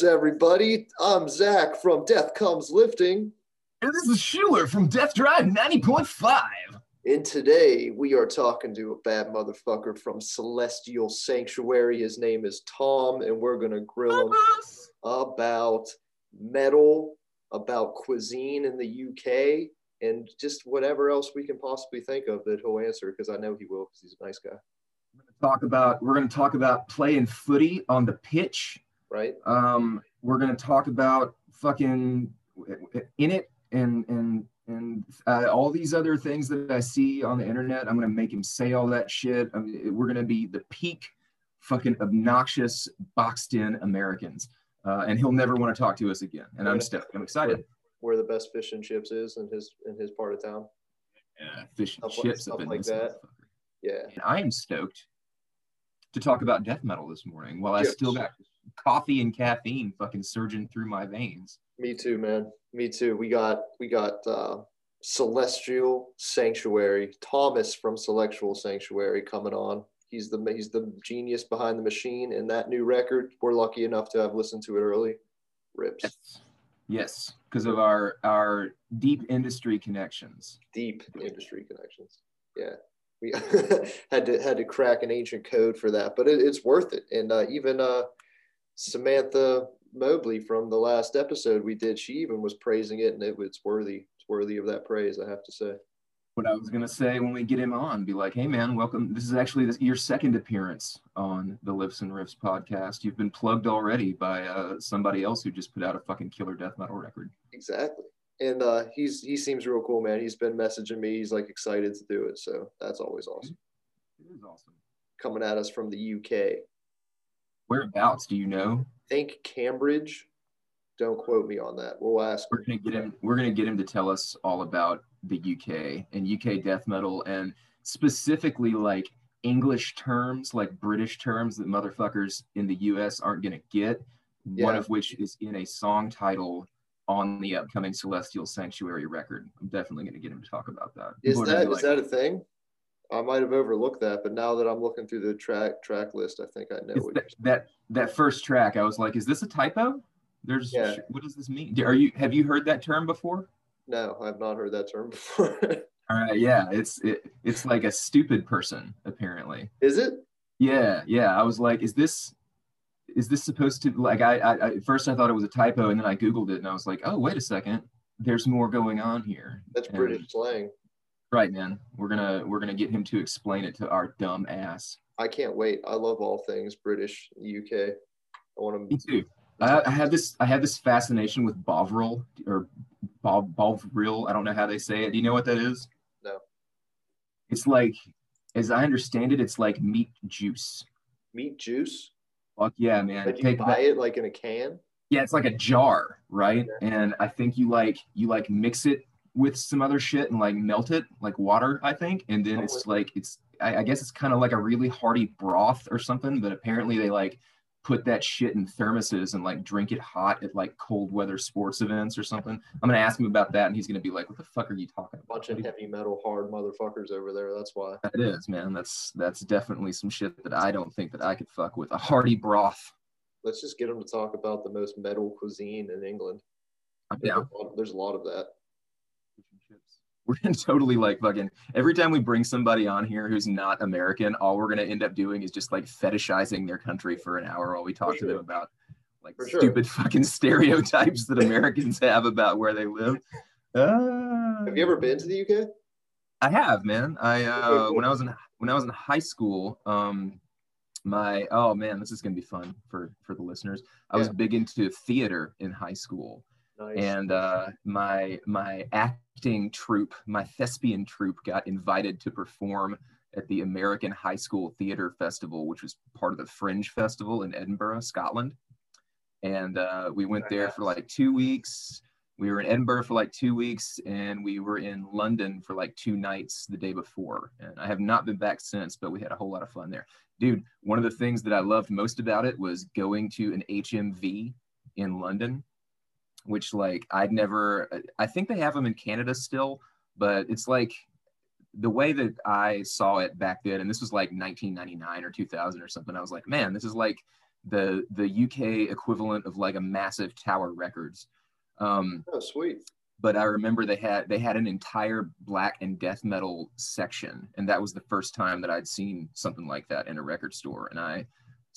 Welcome to Lifts and Riffs, everybody. I'm Zach from Death Comes Lifting. And this is Schuler from Death Drive 90.5. And today we are talking to a bad motherfucker from Celestial Sanctuary. His name is Tom, and we're going to grill him about metal, about cuisine in the UK, and just whatever else we can possibly think of that he'll answer because I know he will because he's a nice guy. We're going to talk about we're going to talk about playing footy on the pitch. Right? Um, we're going to talk about fucking in it and and and uh, all these other things that I see on the internet. I'm going to make him say all that shit. I mean, we're going to be the peak fucking obnoxious boxed in Americans. Uh, and he'll never want to talk to us again. And I'm stoked. I'm excited. Where the best fish and chips is in his in his part of town. Yeah, fish and Stuff chips stuff have been like that. Yeah. And I am stoked to talk about death metal this morning while I still got coffee and caffeine fucking surging through my veins. Me too, man. Me too. We got we got uh, Celestial Sanctuary. Thomas from Celestial Sanctuary coming on. He's the he's the genius behind the machine and that new record. We're lucky enough to have listened to it early. Rips Yes. Yes, because of our our deep industry connections. deep industry connections. Yeah, we had to had to crack an ancient code for that, but it, it's worth it. And uh, even uh, Samantha Mobley from the last episode we did, she even was praising it, and it, it's worthy. It's worthy of that praise, I have to say. What I was gonna say when we get him on, be like, "Hey man, welcome. This is actually this, your second appearance on the Lifts and Riffs podcast. You've been plugged already by uh, somebody else who just put out a fucking killer death metal record." Exactly. And uh, he's he seems real cool, man. He's been messaging me. He's like excited to do it, so that's always awesome. It is awesome. Coming at us from the UK. Whereabouts do you know? Think Cambridge. Don't quote me on that. We'll ask. We're gonna get him. We're gonna get him to tell us all about the UK and UK death metal, and specifically like English terms, like British terms that motherfuckers in the US aren't gonna get. One of which is in a song title on the upcoming Celestial Sanctuary record. I'm definitely gonna get him to talk about that. Is People that be is that a thing? I might have overlooked that, but now that I'm looking through the track track list, I think I know what that, that that first track? I was like, is this a typo? There's Yeah. what does this mean? Are you have you heard that term before? No, I've not heard that term before. All right, yeah, it's it, it's like a stupid person apparently. is it? Yeah, yeah. I was like, is this is this supposed to like I, I, I at first I thought it was a typo and then I googled it and I was like, oh wait a second, there's more going on here. That's And- British slang. Right, man. We're gonna we're gonna get him to explain it to our dumb ass. I can't wait. I love all things British, UK. I want to. Me to. too. I, I have this I have this fascination with Bovril or Bob Bovril. I don't know how they say it. Do you know what that is? No. It's like, as I understand it, it's like meat juice. Meat juice. Fuck yeah, man. Like you Take buy that. it like in a can. Yeah, it's like a jar, right? And I think you like you like mix it with some other shit and like melt it like water, I think. And then oh, it's like it's I, I guess it's kind of like a really hearty broth or something, but apparently they like put that shit in thermoses and like drink it hot at like cold weather sports events or something. I'm gonna ask him about that and he's gonna be like, What the fuck are you talking about? Bunch of heavy metal hard motherfuckers over there. That's why. That is, man. That's that's definitely some shit that I don't think that I could fuck with. A hearty broth. Let's just get him to talk about the most metal cuisine in England. I'm down. there's a lot of that. We're totally like fucking every time we bring somebody on here who's not American, all we're gonna end up doing is just like fetishizing their country for an hour while we talk to them about like For sure. stupid fucking stereotypes that Americans have about where they live. Uh, Have you ever been to the UK? I have, man. I uh, when I was in when I was in high school, um, my oh man, this is gonna be fun for for the listeners. I was big into theater in high school Nice. and uh, my my acting troupe, my thespian troupe, got invited to perform at the American High School Theater Festival, which was part of the Fringe Festival in Edinburgh, Scotland. And uh, we went there for like two weeks. We were in Edinburgh for like two weeks, and we were in London for like two nights the day before. And I have not been back since, but we had a whole lot of fun there. Dude, one of the things that I loved most about it was going to an HMV in London which like I'd never I think they have them in Canada still, but it's like the way that I saw it back then, and this was like 1999 or 2000 or something. I was like, man, this is like the the UK equivalent of like a massive Tower Records. Um, Oh, sweet. but I remember they had they had an entire black and death metal section, and that was the first time that I'd seen something like that in a record store. And I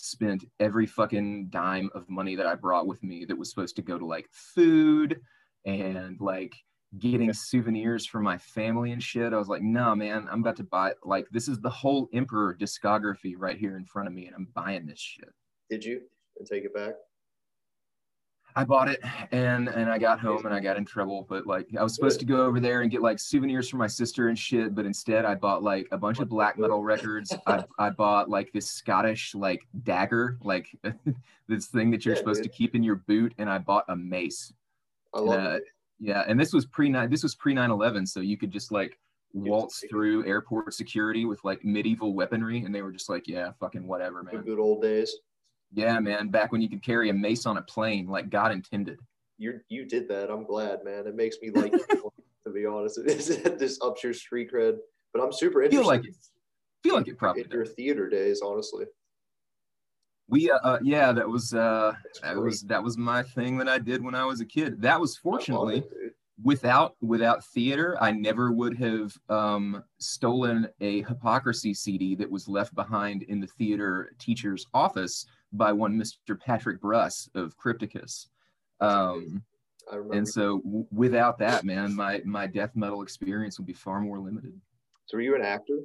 spent every fucking dime of money that I brought with me that was supposed to go to like food and like getting souvenirs for my family and shit. I was like, no, man, I'm about to buy like this is the whole Emperor discography right here in front of me, and I'm buying this shit. Did you? And take it back? I bought it and and I got home and I got in trouble. But like I was supposed to go over there and get like souvenirs for my sister and shit, but instead I bought like a bunch of black metal records. I, I bought like this Scottish like dagger, like this thing that you're Yeah, supposed dude. to keep in your boot, and I bought a mace. I love Uh, it. Yeah, and this was pre nine. This was pre 9/11, so you could just like waltz through airport security with like medieval weaponry, and they were just like, yeah, fucking whatever, The man. good old days. Yeah, man. Back when you could carry a mace on a plane, like God intended. You you did that. I'm glad, man. It makes me like to be honest. It is this ups your street cred. But I'm super interested feel like it. Feel like it probably in your theater days, honestly. We uh, uh yeah, that was uh that was that was my thing that I did when I was a kid. That was fortunately it, without without theater, I never would have um, stolen a hypocrisy CD that was left behind in the theater teacher's office by one Mr. Patrick Bruss of Crypticus. Um, I remember. and so w- without that, man, my my death metal experience would be far more limited. so were you an actor?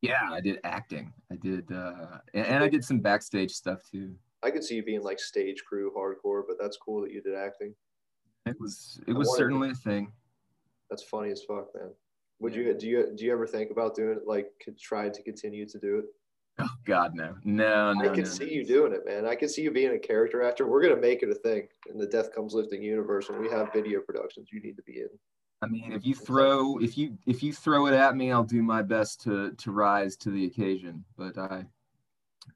Yeah, I did acting. I did, uh, and, and I did some backstage stuff too. I could see you being like stage crew hardcore, but that's cool that you did acting. It was it was certainly a thing. That's funny as fuck, man. Would you do you do you ever think about doing it like could try to continue to do it? Oh God, no, no, no. I can no, see you doing it, man. I can see you being a character actor. We're gonna make it a thing in the Death Comes Lifting universe when we have video productions you need to be in. I mean, if you throw if you if you throw it at me, I'll do my best to to rise to the occasion. But I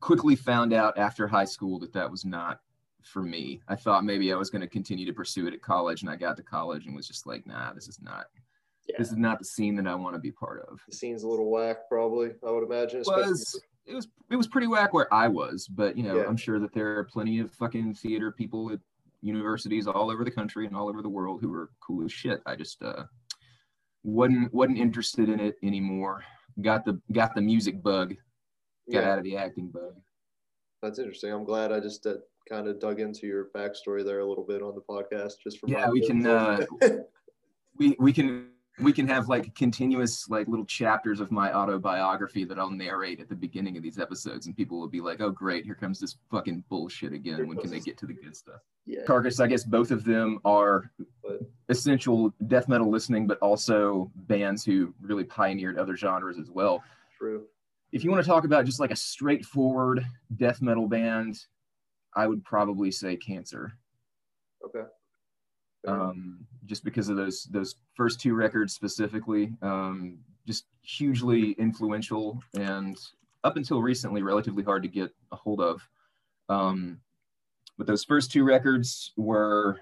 quickly found out after high school that that was not for me. I thought maybe I was going to continue to pursue it at college, and I got to college and was just like, nah, this is not Yeah. this is not the scene that I want to be part of. The scene's a little whack, probably. I would imagine. Was it was it was pretty whack where I was, but you know, Yeah. I'm sure that there are plenty of fucking theater people at universities all over the country and all over the world who are cool as shit. I just uh wasn't wasn't interested in it anymore. Got the got the music bug, got yeah, out of the acting bug. that's interesting. I'm glad I just uh, kind of dug into your backstory there a little bit on the podcast, just for Yeah, we can uh we we can we can have like continuous like little chapters of my autobiography that I'll narrate at the beginning of these episodes and people will be like, "Oh great, here comes this fucking bullshit again. When can they get to the good stuff?" yeah, Carcass, I guess both of them are essential death metal listening, but also bands who really pioneered other genres as well. true. If you want to talk about just like a straightforward death metal band, I would probably say Cancer. Okay. Um, just because of those those first two records specifically, um, just hugely influential and up until recently relatively hard to get a hold of. Um, but those first two records were,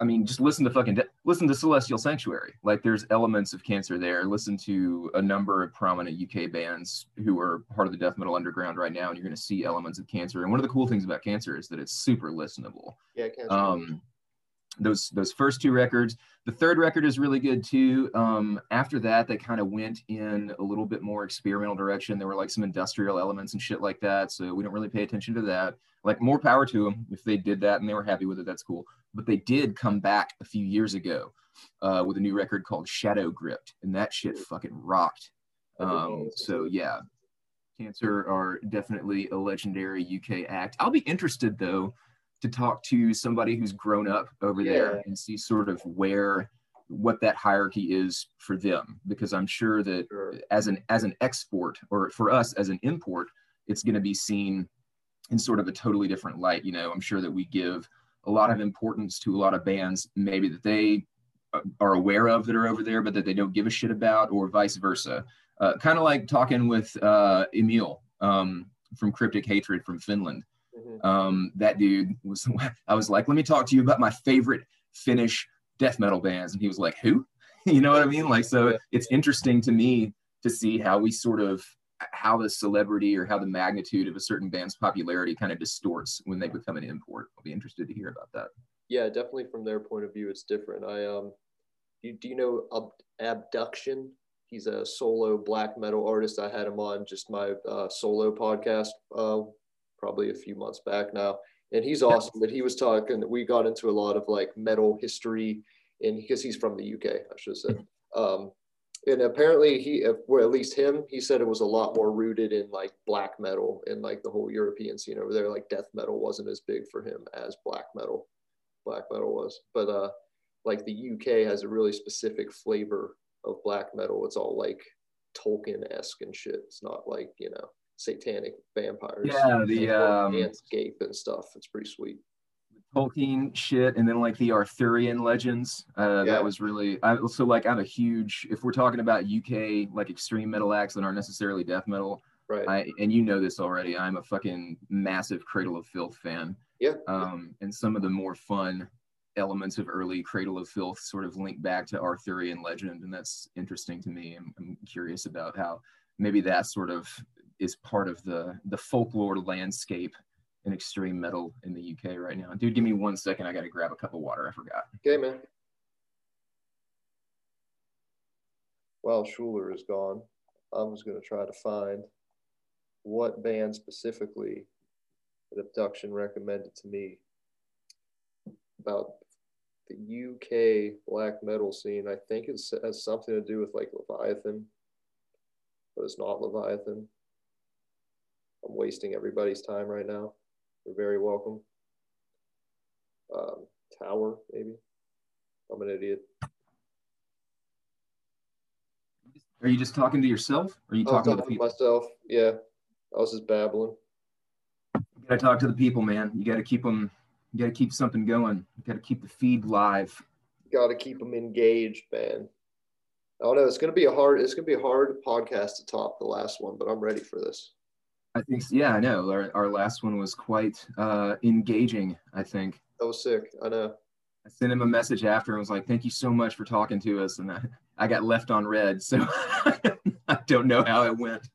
I mean, just listen to fucking listen to Celestial Sanctuary. Like there's elements of Cancer there. Listen to a number of prominent UK bands who are part of the death metal underground right now, and you're going to see elements of Cancer. And one of the cool things about Cancer is that it's super listenable yeah, can't um those those first two records. The third record is really good too. Um after that they kind of went in a little bit more experimental direction. There were like some industrial elements and shit like that so we don't really pay attention to that. Like more power to them if they did that and they were happy with it that's cool. But they did come back a few years ago uh with a new record called shadow gripped and that shit fucking rocked. Um so yeah. Cancer are definitely a legendary uk act. I'll be interested though to talk to somebody who's grown up over Yeah. there and see sort of where what that hierarchy is for them because i'm sure that Sure. as an as an export or for us as an import it's going to be seen in sort of a totally different light you know i'm sure that we give a lot of importance to a lot of bands maybe that they uh, are aware of that are over there but that they don't give a shit about or vice versa uh, kind of like talking with uh, emil um, from cryptic hatred from finland. Um, that dude was i was like let me talk to you about my favorite finnish death metal bands and he was like who you know what i mean like so it's interesting to me to see how we sort of how the celebrity or how the magnitude of a certain band's popularity kind of distorts when they become an import. I'll be interested to hear about that. Yeah, definitely from their point of view, it's different. I um, you, do you know Ab- Abduction? He's a solo black metal artist. I had him on just my uh, solo podcast, uh, probably a few months back now, and he's awesome. But he was talking. We got into a lot of like metal history, and because he's from the UK, I should have said. Um, and apparently he well at least him he said it was a lot more rooted in like black metal and like the whole european scene over there like death metal wasn't as big for him as black metal black metal was but uh like the uk has a really specific flavor of black metal it's all like tolkien-esque and shit it's not like you know satanic vampires yeah the um, landscape and stuff it's pretty sweet Tolkien shit, and then like the Arthurian legends. Uh, yeah. That was really I, so like I'm a huge. If we're talking about UK like extreme metal acts that aren't necessarily death metal, right? I, and you know this already. I'm a fucking massive Cradle of Filth fan. Yeah. Um, and some of the more fun elements of early Cradle of Filth sort of link back to Arthurian legend, and that's interesting to me. I'm, I'm curious about how maybe that sort of is part of the the folklore landscape in extreme metal in the UK right now. Dude, give me one second. I got to grab a cup of water. I forgot. Okay, man. While Schuler is gone, I'm just going to try to find what band specifically that Abduction recommended to me about the UK black metal scene. I think it has something to do with like Leviathan, but it's not Leviathan. I'm wasting everybody's time right now. You're very welcome. Um, tower, maybe. I'm an idiot. Are you just talking to yourself? Or are you talking, talking to, to myself? Yeah, I was just babbling. You gotta talk to the people, man. You gotta keep them. You gotta keep something going. You gotta keep the feed live. You Got to keep them engaged, man. I don't know. It's gonna be a hard. It's gonna be a hard podcast to top the last one, but I'm ready for this. I think, yeah, I know. Our, our last one was quite uh, engaging, I think. That was sick. I know. I sent him a message after and was like, thank you so much for talking to us. And I, I got left on red. So I don't know how it went.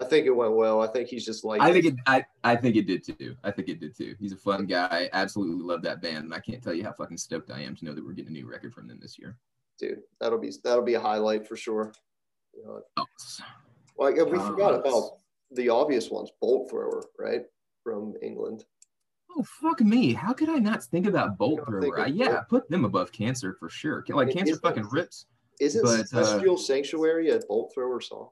I think it went well. I think he's just like. I think it. I, I think it did too. I think it did too. He's a fun guy. I absolutely love that band, and I can't tell you how fucking stoked I am to know that we're getting a new record from them this year. Dude, that'll be that'll be a highlight for sure. You know. Like we forgot about the obvious ones, bolt thrower, right, from England. Oh fuck me! How could I not think about bolt thrower? Uh, yeah, put them above cancer for sure. Like cancer fucking rips. Is it but, Celestial uh, Sanctuary a bolt thrower song?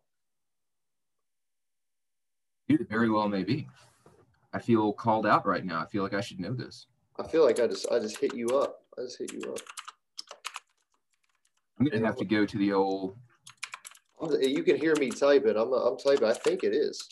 Dude, very well may be. I feel called out right now. I feel like I should know this. I feel like I just I just hit you up. I just hit you up. I'm gonna have to go to the old you can hear me type it. I'm, I'm typing. I think it is.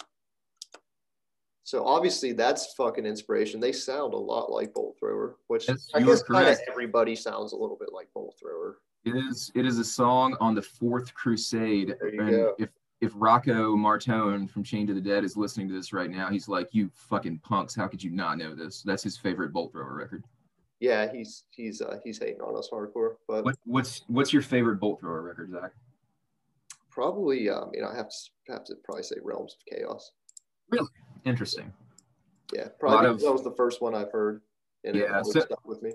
So obviously that's fucking inspiration. They sound a lot like Bolt Thrower, which yes, I guess kind of everybody sounds a little bit like Bolt Thrower. It is. It is a song on the Fourth Crusade. There you and go. If if Rocco Martone from Chain to the Dead is listening to this right now, he's like, "You fucking punks! How could you not know this?" That's his favorite Bolt Thrower record. Yeah, he's he's uh, he's hating on us hardcore. But what, what's what's your favorite Bolt Thrower record, Zach? Probably um, you know I have to have to probably say Realms of Chaos. Really interesting. Yeah, probably of, that was the first one I've heard, and yeah, it so stuck with me.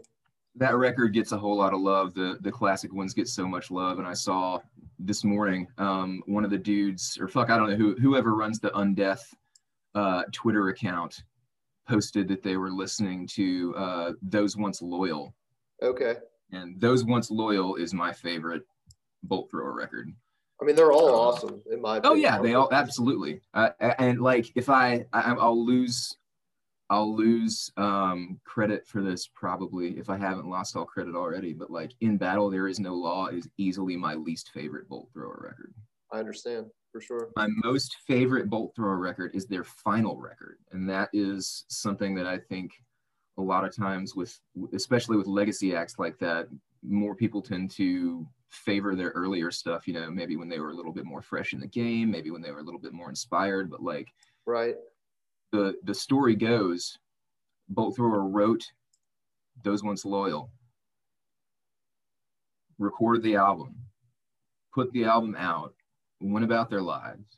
That record gets a whole lot of love. The the classic ones get so much love, and I saw this morning um, one of the dudes, or fuck, I don't know who whoever runs the Undeath uh, Twitter account posted that they were listening to uh, Those Once Loyal. Okay. And Those Once Loyal is my favorite Bolt Thrower record. I mean, they're all um, awesome in my. Opinion. Oh yeah, they all absolutely. Uh, and like, if I, I I'll lose, I'll lose um, credit for this probably if I haven't lost all credit already. But like, in battle, there is no law is easily my least favorite bolt thrower record. I understand for sure. My most favorite bolt thrower record is their final record, and that is something that I think a lot of times with, especially with legacy acts like that, more people tend to favor their earlier stuff, you know, maybe when they were a little bit more fresh in the game, maybe when they were a little bit more inspired, but like right. The the story goes Bolt Thrower wrote Those Once Loyal, recorded the album, put the album out, went about their lives.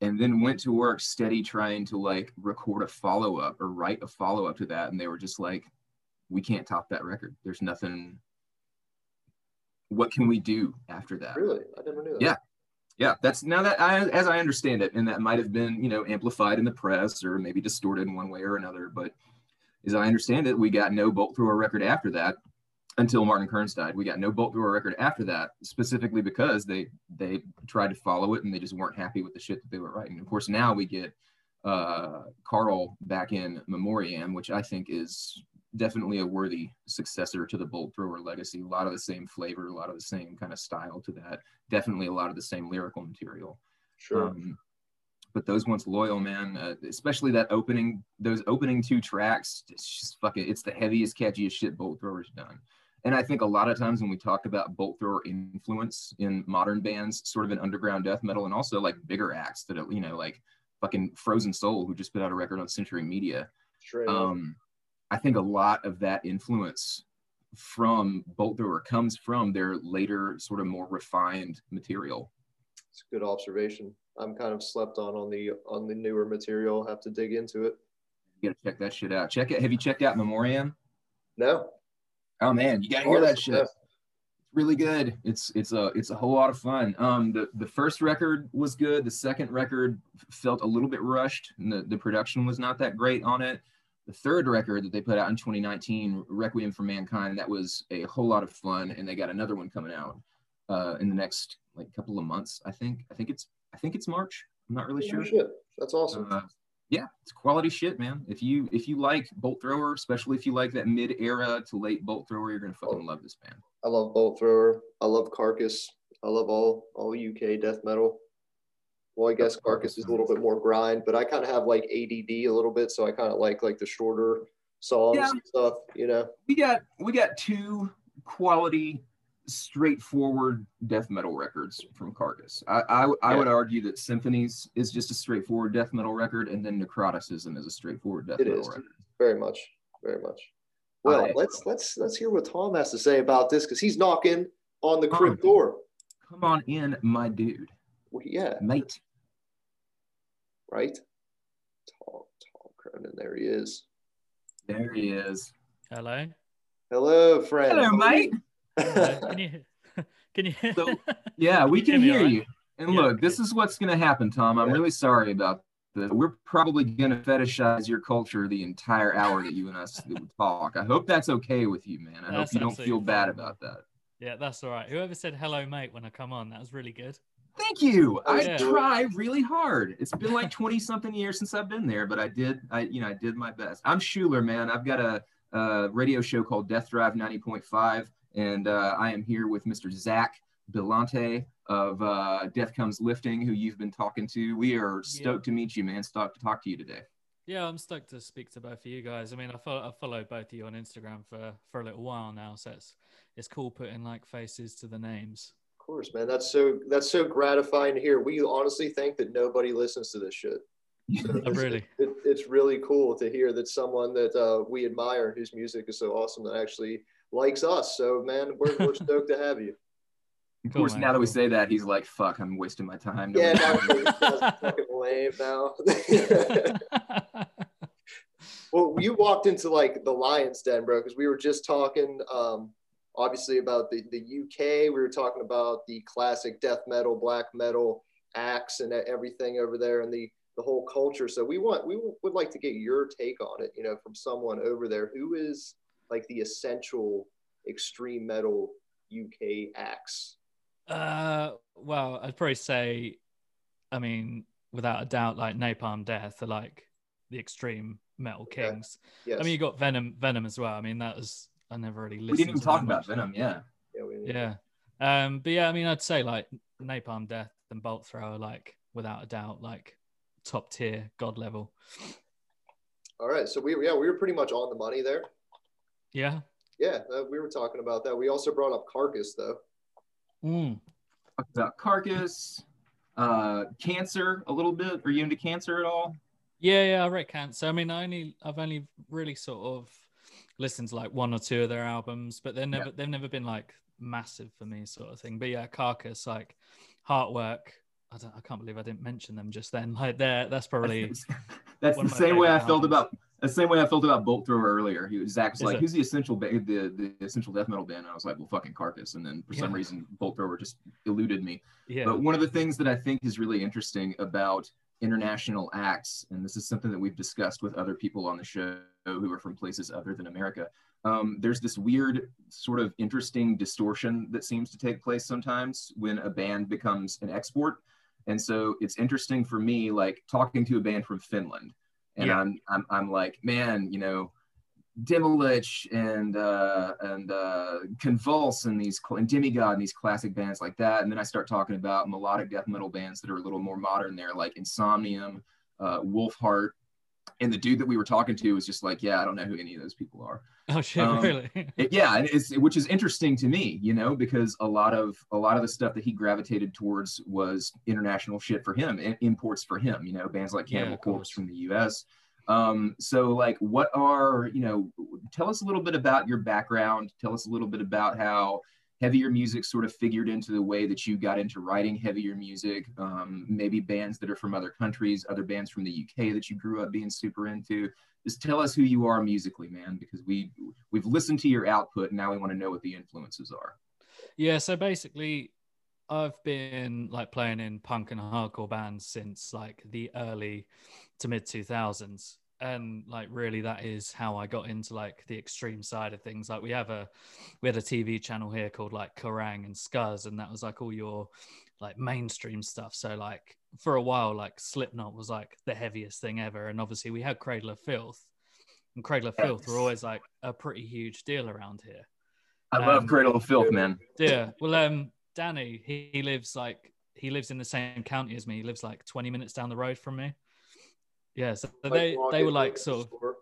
and then went to work steady trying to like record a follow up or write a follow up to that. And they were just like, we can't top that record. There's nothing. What can we do after that? Really? I never knew that. Yeah. Yeah, that's now that I, as I understand it, and that might have been, you know, amplified in the press or maybe distorted in one way or another. But as I understand it, we got no bolt thrower record after that until Martin Kearns died. We got no bolt thrower record after that, specifically because they they tried to follow it and they just weren't happy with the shit that they were writing. Of course, now we get uh, Karl back in Memoriam, which I think is definitely a worthy successor to the bolt thrower legacy. A lot of the same flavor, a lot of the same kind of style to that. Definitely a lot of the same lyrical material. Sure. Um, but those once loyal, man, uh, especially that opening, those opening two tracks, it's just fuck it. It's the heaviest, catchiest shit Bolt Thrower's done. And I think a lot of times when we talk about Bolt Thrower influence in modern bands, sort of in underground death metal, and also like bigger acts that, you know, like fucking Frozen Soul, who just put out a record on Century Media. Straight Um, I think a lot of that influence from Bolt Thrower comes from their later, sort of more refined material. It's a good observation. I'm kind of slept on on the on the newer material. I'll have to dig into it. You gotta check that shit out. Check it. Have you checked out Memoriam? No. Oh man, you gotta hear that shit. It's really good. It's it's a it's a whole lot of fun. Um, the the first record was good. The second record felt a little bit rushed, and the the production was not that great on it. The third record that they put out in 2019, Requiem for Mankind, that was a whole lot of fun, and they got another one coming out uh, in the next like couple of months. I think I think it's I think it's March. I'm not really Oh, sure. shit. That's awesome. Uh, yeah, it's quality shit, man. If you if you like Bolt Thrower, especially if you like that mid era to late Bolt Thrower, you're gonna fucking love this band. I love Bolt Thrower. I love Carcass. I love all all UK death metal. Well, I guess Carcass is a little bit more grind, but I kind of have like ADD a little bit, so I kind of like like the shorter songs Yeah. and stuff. You know, We got we got two quality, straightforward death metal records from Carcass. I I, I Yeah. would argue that Symphonies is just a straightforward death metal record, and then Necroticism is a straightforward death It metal is. record. very much, very much. Well, I- let's let's let's hear what Tom has to say about this because he's knocking on the crypt door. Come on in, my dude, Well, yeah, mate. right. Tom Tom Cronin, there he is. There he is. Hello. Hello, friend. Hello, mate. Hello. Can you? Can you? So- Yeah, we can Hear hear all right? you. And Yeah, look, this is what's going to happen, Tom. I'm Yeah. really sorry about this. We're probably going to fetishize your culture the entire hour that you and us talk. I hope that's okay with you, man. I hope you don't feel bad about that. yeah, that's all right. Whoever said hello, mate, when I come on, that was really good. Thank you. I Yeah. try really hard. It's been like 20 something years since I've been there, but I did, I, you know, I did my best. I'm Schuler, man. I've got a, a radio show called Death Drive 90.5, and uh, I am here with Mr. Zach Belante of uh, Death Comes Lifting, who you've been talking to. We are stoked to meet you, man. Stoked to talk to you today. Yeah, I'm stoked to speak to both of you guys. I mean, I follow, I followed both of you on Instagram for for a little while now, so it's it's cool putting like faces to the names. Of course, man. That's so that's so gratifying to hear. We honestly think that nobody listens to this shit. So Oh, it's- really? It, it's really cool to hear that someone that uh, we admire, whose music is so awesome, that actually likes us. So, man, we're, we're stoked to have you. Of course, man, now that we say that, he's like, fuck, I'm wasting my time. Yeah, Nobody- now it's fucking lame now. well, you walked into like the Lions Den, bro, because we were just talking, um, obviously about the the UK. We were talking about the classic death metal, black metal acts, and everything over there, and the the whole culture. So we want we would like to get your take on it, you know, from someone over there who is like the essential extreme metal UK acts. Uh, well, I'd probably say, I mean, without a doubt, like Napalm Death are like the extreme metal Okay. kings. Yes. I mean, you got Venom, Venom as well. I mean, that was I never really listened. we didn't even to talk that about. Venom, yeah. yeah, we, Yeah. Um, but yeah, I mean, I'd say like Napalm Death and Bolt Thrower, like without a doubt, like top tier, god level. All right. So we yeah we were pretty much on the money there. Yeah. Yeah, uh, we were talking about that. We also brought up Carcass though. Mm. Talked about Carcass, uh, Cancer a little bit. Are you into Cancer at all? Yeah, yeah, I read Cancer. I mean, I only I've only really sort of listened to like one or two of their albums, but they're never they've never been like massive for me, sort of thing. But yeah, Carcass, like Heartwork, I, don't, I can't believe I didn't mention them just then. Like there, that's probably that's the same way I favorite felt about the same way I felt about Bolt Thrower earlier. He was Zach was Is like, it? "Who's the essential ba- the the essential death metal band?" And I was like, "Well, fucking Carcass." And then for some reason, Bolt Thrower just eluded me. yeah, But one of the things that I think is really interesting about international acts, and this is something that we've discussed with other people on the show who are from places other than America, um, there's this weird, sort of interesting distortion that seems to take place sometimes when a band becomes an export. And so it's interesting for me, like talking to a band from Finland, and Yeah. I'm, I'm I'm like, man, you know, Demilich and uh, and uh, Convulse and these and Demigod and these classic bands like that, and then I start talking about melodic death metal bands that are a little more modern. There, like Insomnium, uh, Wolfheart, and the dude that we were talking to was just like, yeah, I don't know who any of those people are. oh shit, um, really? It- yeah, and it's which is interesting to me, you know, because a lot of a lot of the stuff that he gravitated towards was international shit for him, imports for him, you know, bands like Yeah, Cannibal of Corpse from the U.S. Um, so like, what are you know? Tell us a little bit about your background. Tell us a little bit about how heavier music sort of figured into the way that you got into writing heavier music. Um, maybe bands that are from other countries, other bands from the UK that you grew up being super into just tell us who you are musically, man, because we we've listened to your output and now we want to know what the influences are. Yeah, so basically, I've been like playing in punk and hardcore bands since like the early to mid 2000s. And like, really, that is how I got into like the extreme side of things. Like, we have a we had a TV channel here called like Kerrang and Scuzz, and that was like all your like mainstream stuff. So like for a while, like Slipknot was like the heaviest thing ever, and obviously we had Cradle of Filth, and Cradle of Filth were always like a pretty huge deal around here. I Um, love Cradle of Filth, man. Yeah. Well, um, Dani, he, he lives like he lives in the same county as me. He lives like 20 minutes down the road from me. Yeah. So Like, they they were like sort of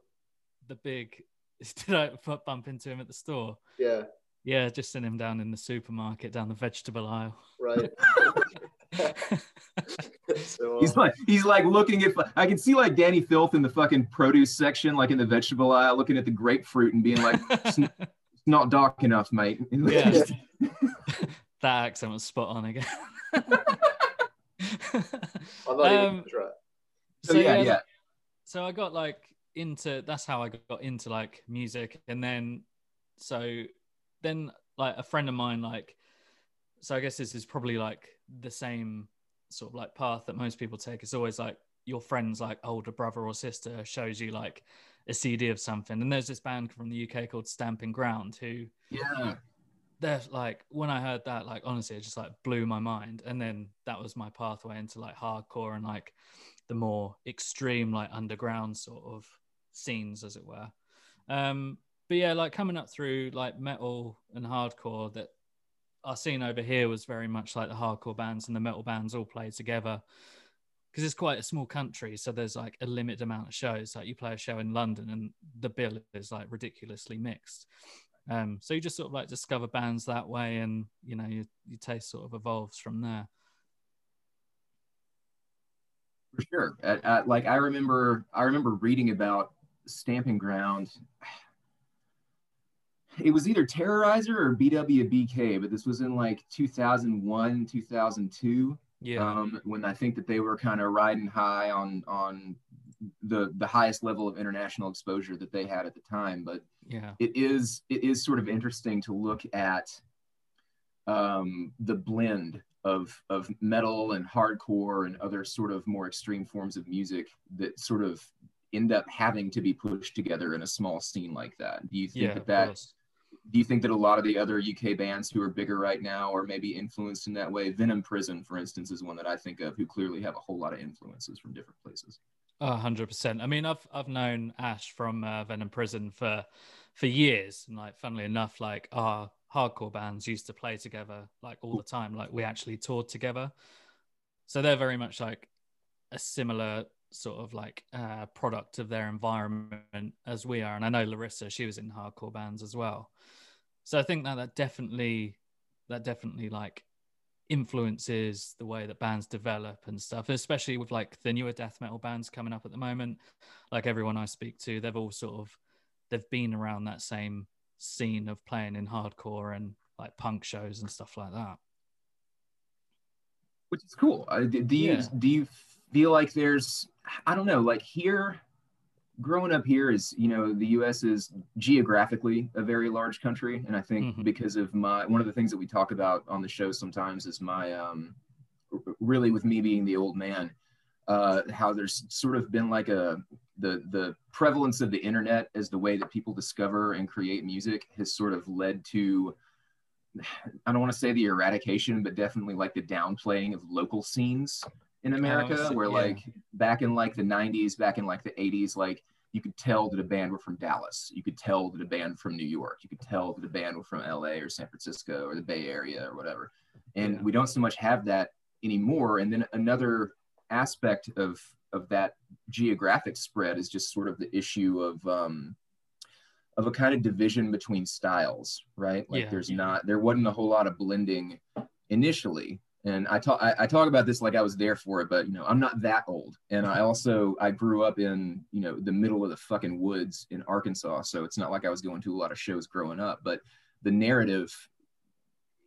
the big. Did I bump into him at the store? Yeah, Yeah, just seen him down in the supermarket down the vegetable aisle. right. so, He's uh, like he's like looking at I can see like Dani Filth in the fucking produce section, like in the vegetable aisle, looking at the grapefruit and being like, it's n- it's not dark enough, mate. Yeah. that accent was spot on again. I'm not even Um, gonna try. So yeah, yeah. so I got like into that's how I got into like music and then so then like a friend of mine like so I guess this is probably like the same sort of like path that most people take it's always like your friend's like older brother or sister shows you like a CD of something and there's this band from the UK called Stamping Ground who Yeah. they're like when I heard that, like honestly, it just like blew my mind. And then that was my pathway into like hardcore and like the more extreme, like underground sort of scenes, as it were. Um, but yeah, like coming up through like metal and hardcore, that our scene over here was very much like the hardcore bands and the metal bands all played together because it's quite a small country so there's like a limited amount of shows like you play a show in london and the bill is like ridiculously mixed um, so you just sort of like discover bands that way, and you know your, your taste sort of evolves from there. For sure. At, at, like I remember, I remember reading about Stamping Ground. It was either Terrorizer or BWBK, but this was in like 2001, 2002. Yeah, Um, when I think that they were kind of riding high on on the the highest level of international exposure that they had at the time. But yeah, it is it is sort of interesting to look at um, the blend of of metal and hardcore and other sort of more extreme forms of music that sort of end up having to be pushed together in a small scene like that. Do you think yeah. that that do you think that a lot of the other UK bands who are bigger right now are maybe influenced in that way? Venom Prison, for instance, is one that I think of who clearly have a whole lot of influences from different places. A hundred percent. I mean, I've I've known Ash from uh, Venom Prison for for years, and like, funnily enough, like our hardcore bands used to play together like all the time. Like we actually toured together, so they're very much like a similar sort of like uh, product of their environment as we are. And I know Larissa, she was in hardcore bands as well. So I think that that definitely that definitely like influences the way that bands develop and stuff, especially with like the newer death metal bands coming up at the moment. Like everyone I speak to, they've all sort of they've been around that same scene of playing in hardcore and like punk shows and stuff like that. which is cool. Uh, do, do you Yeah. do you feel like there's I don't know like here growing up here is you know the U.S. is geographically a very large country, and I think Mhm. because of my one of the things that we talk about on the show sometimes is my um really with me being the old man uh how there's sort of been like a the the prevalence of the internet as the way that people discover and create music has sort of led to I don't want to say the eradication, but definitely like the downplaying of local scenes in America, so- where yeah. like back in like the 90s, back in like the 80s, like you could tell that a band were from Dallas. You could tell that a band from New York. You could tell that a band were from LA or San Francisco or the Bay Area or whatever. And Yeah. we don't so much have that anymore. And then another aspect of of that geographic spread is just sort of the issue of um, of a kind of division between styles, right? Like Yeah. there's not there wasn't a whole lot of blending initially. And I talk I, I talk about this like I was there for it, but you know, I'm not that old. And I also I grew up in, you know, the middle of the fucking woods in Arkansas. So it's not like I was going to a lot of shows growing up, but the narrative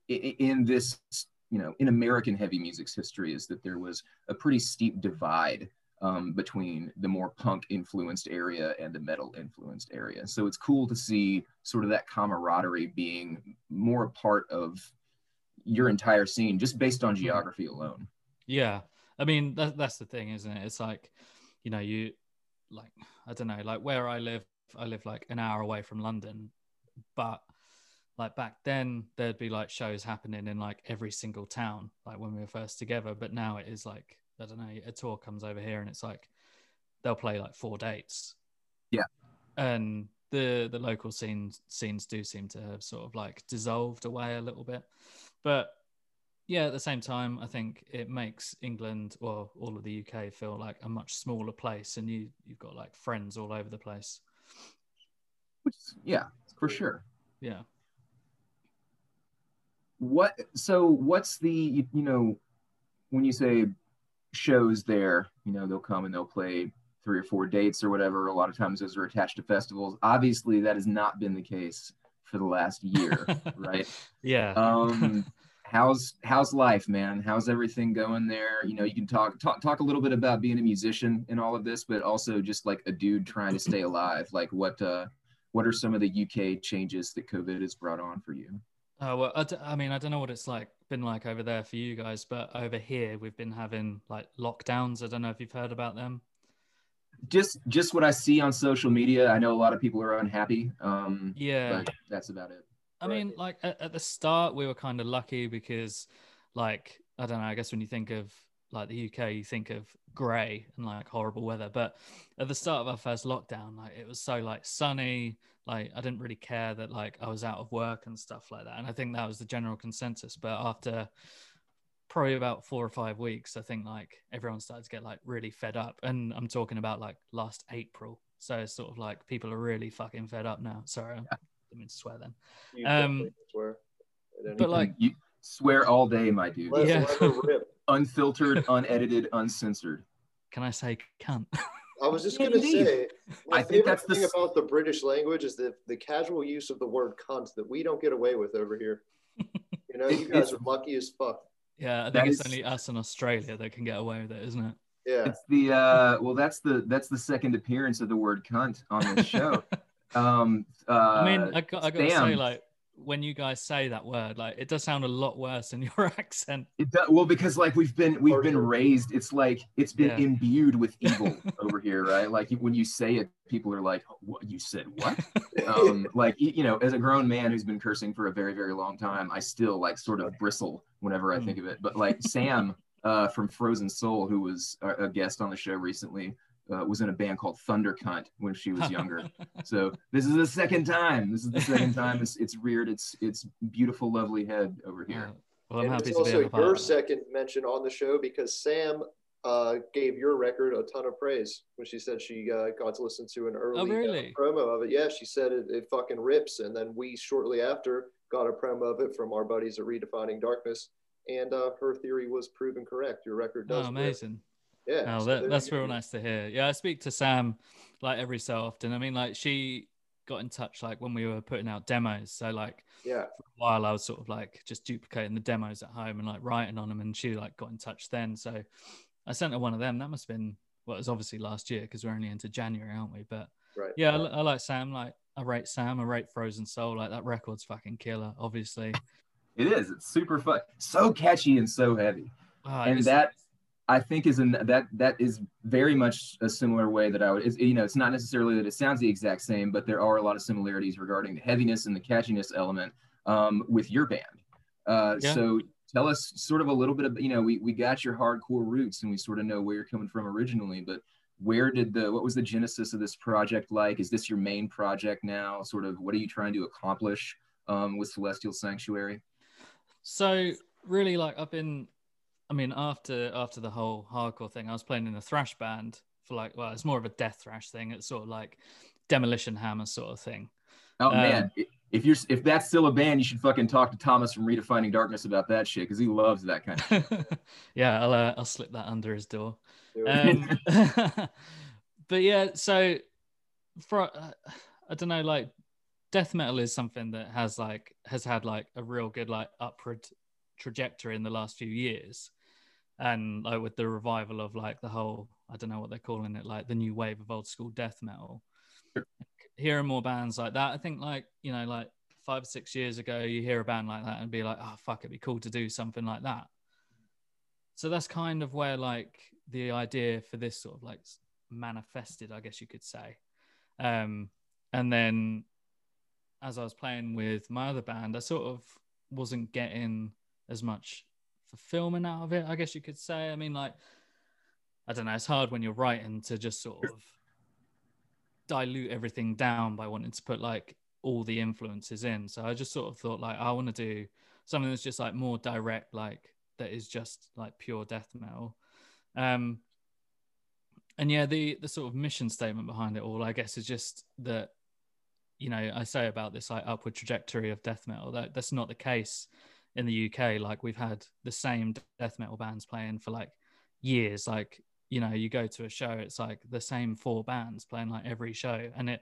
in this, you know, in American heavy music's history is that there was a pretty steep divide um, between the more punk influenced area and the metal influenced area. So it's cool to see sort of that camaraderie being more a part of your entire scene just based on geography alone. Yeah, I mean that, that's the thing, isn't it? It's like, you know, you like I don't know, like where I live, I live like an hour away from London, but like back then there'd be like shows happening in like every single town, like when we were first together. But now it is like I don't know, a tour comes over here and it's like they'll play like four dates. Yeah. and the the local scenes scenes do seem to have sort of like dissolved away a little bit, but yeah, at the same time, I think it makes England or all of the UK feel like a much smaller place, and you you've got like friends all over the place. Which yeah, for sure. Yeah, What so what's the you, you know when you say shows there, you know, they'll come and they'll play three or four dates or whatever. A lot of times those are attached to festivals. Obviously, that has not been the case for the last year, right? yeah, um how's how's life man how's everything going there you know you can talk talk talk a little bit about being a musician in all of this but also just like a dude trying to stay alive like what uh what are some of the uk changes that covid has brought on for you Oh well, I, d- I mean, I don't know what it's like been like over there for you guys, but over here we've been having like lockdowns. I don't know if you've heard about them. just just what i see on social media i know a lot of people are unhappy um Yeah, but that's about it I Right. mean, like at, at the start, we were kind of lucky because, like, I don't know. I guess when you think of like the UK, you think of grey and like horrible weather. But at the start of our first lockdown, like it was so like sunny. Like I didn't really care that like I was out of work and stuff like that. And I think that was the general consensus. But after probably about four or five weeks, I think like everyone started to get like really fed up. And I'm talking about like last April. So it's sort of like people are really fucking fed up now. Sorry, I didn't mean to swear then. You Um, swear at any but, like- you swear all day my dude Yeah. let her rip. unfiltered unedited uncensored Can I say cunt? I was just gonna say, my I think favorite that's the thing s- about the British language is that the casual use of the word "cunt" that we don't get away with over here. You know, you guys are lucky as fuck. Yeah, I think That it's is- only us in Australia that can get away with it, isn't it? Yeah, It's the uh well that's the that's the second appearance of the word cunt on this show. um uh I mean, I got, I got to say, like, when you guys say that word, like, it does sound a lot worse in your accent. it do, well because like we've been we've been raised it's like it's been Yeah. imbued with evil over here right like when you say it people are like what you said what um like you know as a grown man who's been cursing for a very very long time i still like sort of bristle whenever i Mm. think of it but like sam uh from frozen soul who was a, a guest on the show recently uh, was in a band called thunder cunt when she was younger so this is the second time this is the second time it's, it's reared its its beautiful lovely head over here Uh, well, I'm and happy it's to also able to part your second mention on the show because Sam uh, gave your record a ton of praise when she said she uh, got to listen to an early uh, Oh, really? promo of it. Yeah, she said it, it fucking rips, and then we shortly after got a promo of it from our buddies at Redefining Darkness, and uh, her theory was proven correct. Your record Oh, does. rip. Amazing. Yeah, Oh, that, there that's real nice to hear. Yeah, I speak to Sam like every so often. I mean, like she got in touch like when we were putting out demos. So like Yeah. for a while I was sort of like just duplicating the demos at home and like writing on them and she like got in touch then. So I sent her one of them. That must have been well, it was obviously last year because we're only into January, aren't we? But Right. yeah, I, I like Sam. Like I rate Sam. I rate Frozen Soul. Like that record's fucking killer. Obviously, It is. It's super fun. So catchy and so heavy. Ah, and it's- that I think is an that that is very much a similar way that I would. Is, you know, it's not necessarily that it sounds the exact same, but there are a lot of similarities regarding the heaviness and the catchiness element um, with your band. Uh, Yeah. So tell us sort of a little bit of you know we we got your hardcore roots and we sort of know where you're coming from originally, but where did the what was the genesis of this project like? Is this your main project now? Sort of what are you trying to accomplish um, with Celestial Sanctuary? So really, like I've been, I mean, after after the whole hardcore thing, I was playing in a thrash band for like, well, it's more of a death thrash thing. It's sort of like Demolition Hammer sort of thing. Oh Um, man, if you're if that's still a band, you should fucking talk to Thomas from Redefining Darkness about that shit because he loves that kind of. yeah, I'll uh, I'll slip that under his door. Um, but yeah, so for uh, I don't know, like death metal is something that has like has had like a real good like upward trajectory in the last few years, and like with the revival of like the whole I don't know what they're calling it, like the new wave of old school death metal. Hearing more bands like that, I think like you know like five or six years ago, you hear a band like that and be like, oh fuck, it'd be cool to do something like that. So that's kind of where like the idea for this sort of like manifested i guess you could say. Um and then as i was playing with my other band i sort of wasn't getting as much fulfillment out of it i guess you could say. I mean like i don't know it's hard when you're writing to just sort of dilute everything down by wanting to put like all the influences in. So i just sort of thought like i want to do something that's just like more direct like that is just like pure death metal. Um and yeah the the sort of mission statement behind it all i guess is just that you know i say about this like upward trajectory of death metal that that's not the case in the uk like we've had the same death metal bands playing for like years. Like you know you go to a show it's like the same four bands playing like every show. And it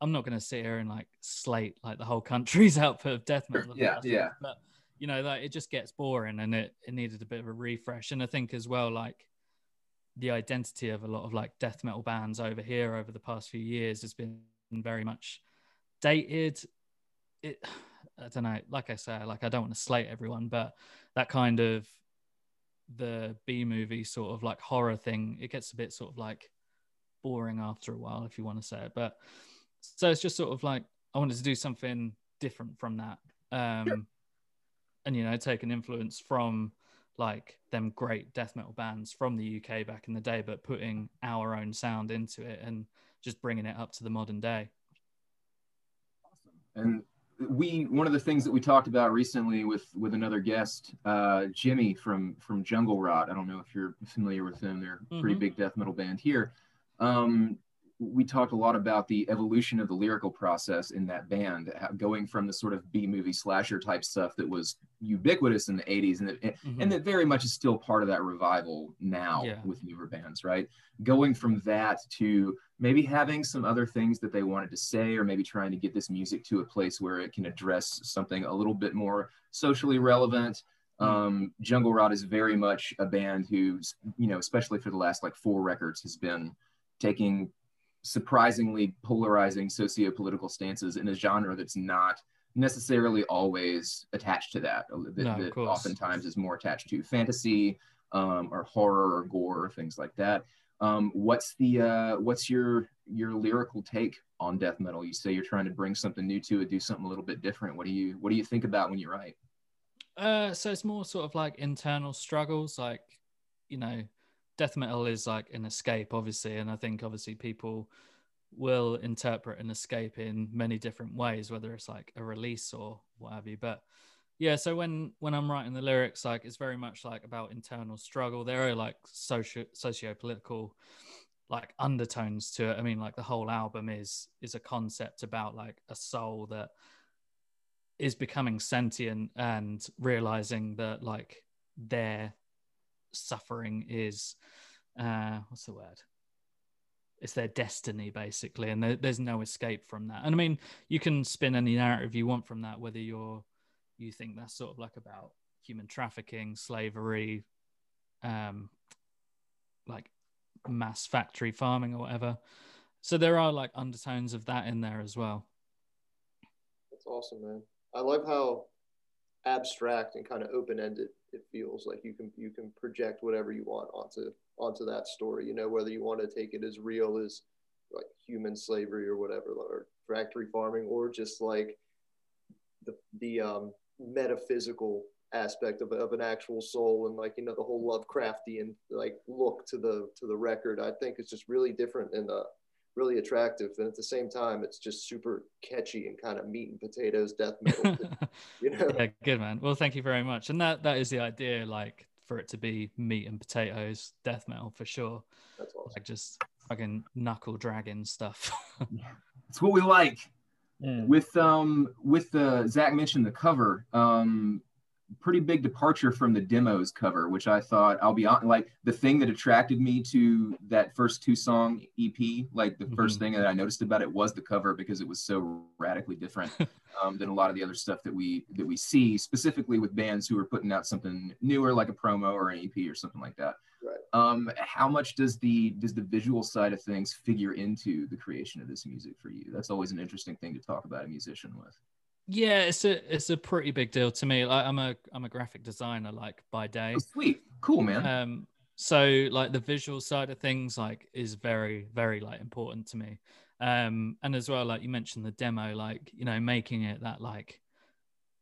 i'm not going to sit here and like slate like the whole country's output of death metal Yeah, yeah. but you know like it just gets boring and it it needed a bit of a refresh. And i think as well like the identity of a lot of like death metal bands over here over the past few years has been very much dated. It i don't know like i say like i don't want to slate everyone but that kind of the b movie sort of like horror thing it gets a bit sort of like boring after a while if you want to say it. But so it's just sort of like i wanted to do something different from that. Um and you know take an influence from like them great death metal bands from the uk back in the day but putting our own sound into it and just bringing it up to the modern day. And we one of the things that we talked about recently with with another guest, uh, Jimmy from from Jungle Rot. I don't know if you're familiar with them. They're a pretty Mhm. big death metal band here. Um, we talked a lot about the evolution of the lyrical process in that band, going from the sort of B movie slasher type stuff that was ubiquitous in the 80s and, that, and that very much is still part of that revival now Yeah. with newer bands, right? Going from that to maybe having some other things that they wanted to say, or maybe trying to get this music to a place where it can address something a little bit more socially relevant. Mm. Um, Jungle Rot is very much a band who's, you know, especially for the last like four records, has been taking surprisingly polarizing socio-political stances in a genre that's not necessarily always attached to that. uh, That, No, that oftentimes is more attached to fantasy um, or horror or gore or things like that. Um, what's the uh, what's your your lyrical take on death metal? You say you're trying to bring something new to it, do something a little bit different. What do you what do you think about when you write? Uh, so it's more sort of like internal struggles, like you know, death metal is like an escape, obviously, and I think obviously people will interpret an escape in many different ways, whether it's like a release or what have you. But yeah, so when when I'm writing the lyrics, like it's very much like about internal struggle. There are like socio socio political like undertones to it. I mean, like the whole album is is a concept about like a soul that is becoming sentient and realizing that like their suffering is uh what's the word? It's their destiny basically and there, there's no escape from that. And i mean you can spin any narrative you want from that whether you're you think that's sort of like about human trafficking slavery um like mass factory farming or whatever. So there are like undertones of that in there as well. That's awesome man. I love how abstract and kind of open-ended it feels like you can you can project whatever you want onto onto that story you know whether you want to take it as real as like human slavery or whatever or factory farming or just like the the um metaphysical aspect of, of an actual soul and like you know the whole lovecraftian like look to the to the record i think it's just really different and uh really attractive and at the same time it's just super catchy and kind of meat and potatoes death metal. You know? Yeah good man. Well thank you very much. And that that is the idea like for it to be meat and potatoes death metal for sure. That's awesome. like just fucking knuckle dragon stuff. It's what we like. Mm. with um with the zach mentioned the cover um pretty big departure from the demos cover which i thought i'll be on like the thing that attracted me to that first two song ep like the mm-hmm. first thing that i noticed about it was the cover because it was so radically different um, than a lot of the other stuff that we that we see specifically with bands who are putting out something newer like a promo or an ep or something like that Right. Um, how much does the does the visual side of things figure into the creation of this music for you? That's always an interesting thing to talk about a musician with. Yeah, it's a it's a pretty big deal to me. Like I'm a I'm a graphic designer, like by day. Oh, sweet, cool, man. Um, so like the visual side of things, like is very very like important to me. Um, and as well, like you mentioned the demo, like you know making it that like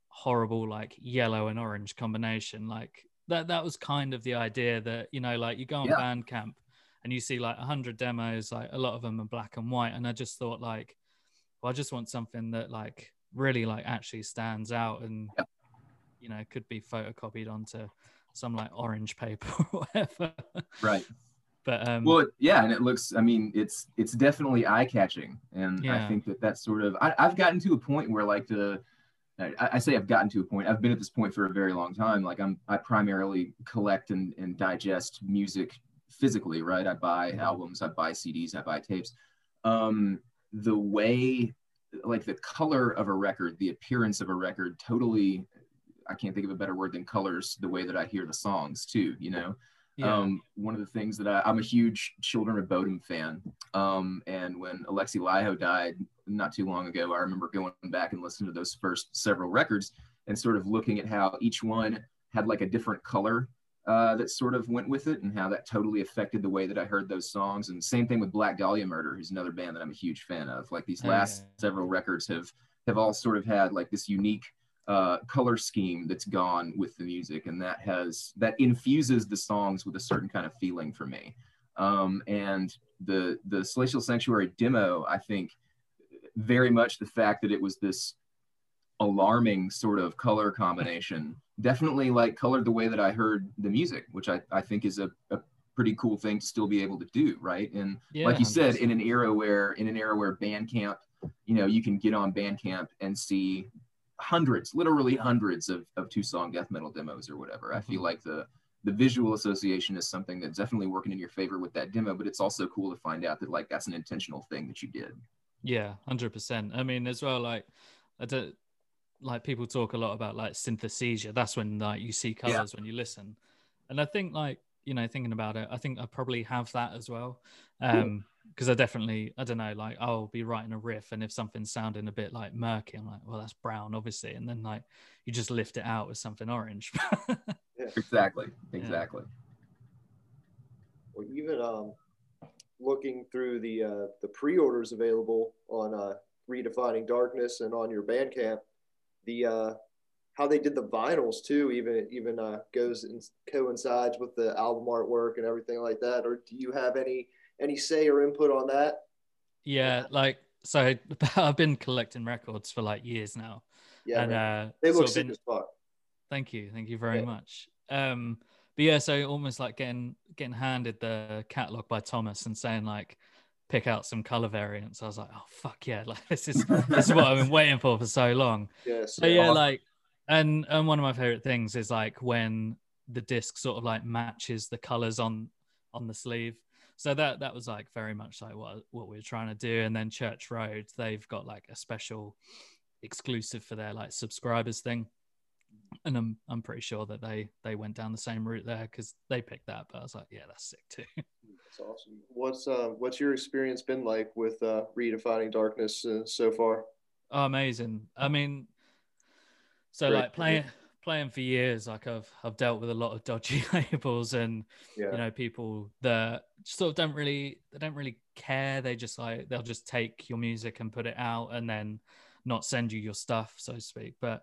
horrible like yellow and orange combination, like that that was kind of the idea that you know like you go on yeah. bandcamp and you see like 100 demos like a lot of them are black and white and i just thought like well i just want something that like really like actually stands out and yeah. you know could be photocopied onto some like orange paper or whatever right but um well yeah and it looks i mean it's it's definitely eye-catching and yeah. i think that that's sort of I, i've gotten to a point where like the I, I, say I've gotten to a point. I've been at this point for a very long time. Like I'm, I primarily collect and, and digest music physically, right? I buy albums, I buy CDs, I buy tapes. Um, the way, like the color of a record, the appearance of a record, totally. I can't think of a better word than colors. The way that I hear the songs too, you know. Yeah. Um, one of the things that I, am a huge Children of Bodom fan. Um, and when Alexi Laiho died not too long ago, I remember going back and listening to those first several records and sort of looking at how each one had like a different color uh, that sort of went with it and how that totally affected the way that I heard those songs. And same thing with Black Dahlia Murder, who's another band that I'm a huge fan of. Like these last oh, yeah. several records have have all sort of had like this unique uh, color scheme that's gone with the music, and that has that infuses the songs with a certain kind of feeling for me. Um, and the the Celestial Sanctuary demo, I think, very much the fact that it was this alarming sort of color combination definitely like colored the way that I heard the music, which I, I think is a, a pretty cool thing to still be able to do, right? And yeah, like you said, in an era where in an era where Bandcamp, you know, you can get on Bandcamp and see hundreds, literally hundreds of, of two song death metal demos or whatever. I feel mm-hmm. like the the visual association is something that's definitely working in your favor with that demo, but it's also cool to find out that like that's an intentional thing that you did. Yeah, hundred percent. I mean, as well, like I don't like people talk a lot about like synesthesia. That's when like you see colors yeah. when you listen, and I think like you know thinking about it, I think I probably have that as well. Um, because I definitely, I don't know, like I'll be writing a riff, and if something's sounding a bit like murky, I'm like, well, that's brown, obviously, and then like you just lift it out with something orange. yeah. Exactly, exactly. Yeah. Or even um, looking through the uh, the pre-orders available on uh, Redefining Darkness and on your Bandcamp, the uh, how they did the vinyls too, even even uh, goes and coincides with the album artwork and everything like that. Or do you have any any say or input on that? Yeah, like so I've been collecting records for like years now. Yeah, and uh, they look sick been, as fuck. Thank you, thank you very yeah. much. Um, but yeah, so almost like getting getting handed the catalog by Thomas and saying like, pick out some color variants. I was like, oh fuck yeah, like this is this is what I've been waiting for for so long. Yes. So yeah, like, and and one of my favorite things is like when the disc sort of like matches the colors on on the sleeve so that that was like very much like what what we were trying to do and then church road they've got like a special exclusive for their like subscribers thing and i'm i'm pretty sure that they they went down the same route there because they picked that but i was like yeah that's sick too that's awesome what's uh what's your experience been like with uh redefining darkness uh, so far oh, amazing i mean so Great. like playing playing for years, like I've I've dealt with a lot of dodgy labels and yeah. you know people that sort of don't really they don't really care. They just like they'll just take your music and put it out and then not send you your stuff, so to speak. But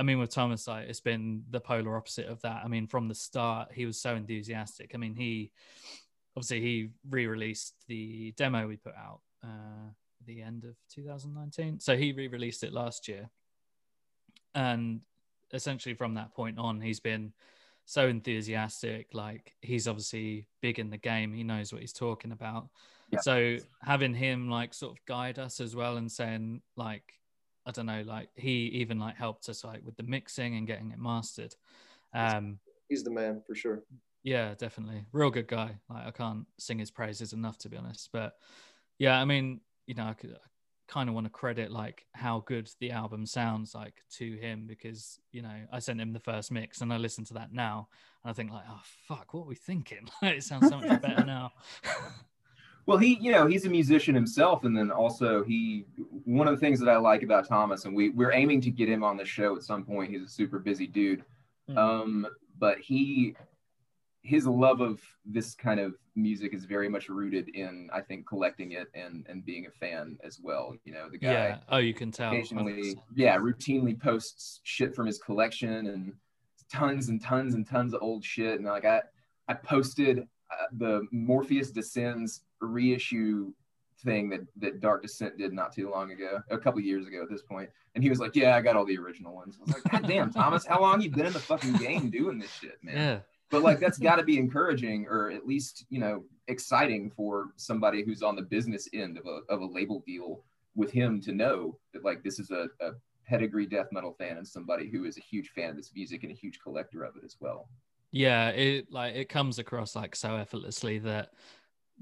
I mean, with Thomas, like it's been the polar opposite of that. I mean, from the start, he was so enthusiastic. I mean, he obviously he re-released the demo we put out uh, the end of 2019, so he re-released it last year, and essentially from that point on, he's been so enthusiastic. Like he's obviously big in the game. He knows what he's talking about. Yeah. So having him like sort of guide us as well and saying like, I don't know, like he even like helped us like with the mixing and getting it mastered. Um, he's the man for sure. Yeah, definitely. Real good guy. Like I can't sing his praises enough to be honest. But yeah, I mean, you know, I could kind of want to credit like how good the album sounds like to him because you know I sent him the first mix and I listen to that now and I think like oh fuck what are we thinking it sounds so much better now well he you know he's a musician himself and then also he one of the things that I like about Thomas and we we're aiming to get him on the show at some point he's a super busy dude mm. um but he his love of this kind of music is very much rooted in I think collecting it and and being a fan as well. You know, the guy Yeah, oh you can tell. Occasionally, yeah, routinely posts shit from his collection and tons and tons and tons of old shit and like I I posted uh, the Morpheus Descends reissue thing that that Dark Descent did not too long ago, a couple years ago at this point. And he was like, "Yeah, I got all the original ones." I was like, "God damn, Thomas, how long you been in the fucking game doing this shit, man?" Yeah but like that's got to be encouraging or at least you know exciting for somebody who's on the business end of a, of a label deal with him to know that like this is a, a pedigree death metal fan and somebody who is a huge fan of this music and a huge collector of it as well yeah it like it comes across like so effortlessly that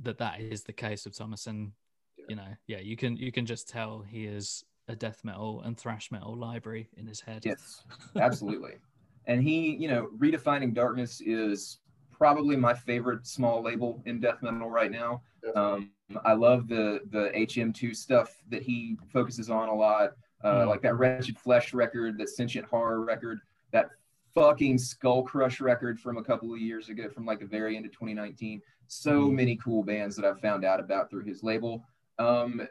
that that is the case with thomas and yeah. you know yeah you can you can just tell he is a death metal and thrash metal library in his head yes absolutely and he, you know, redefining darkness is probably my favorite small label in death metal right now. Um, I love the the HM2 stuff that he focuses on a lot, uh, mm. like that Wretched Flesh record, that Sentient Horror record, that fucking Skull Crush record from a couple of years ago, from like the very end of 2019. So mm. many cool bands that I've found out about through his label. Um,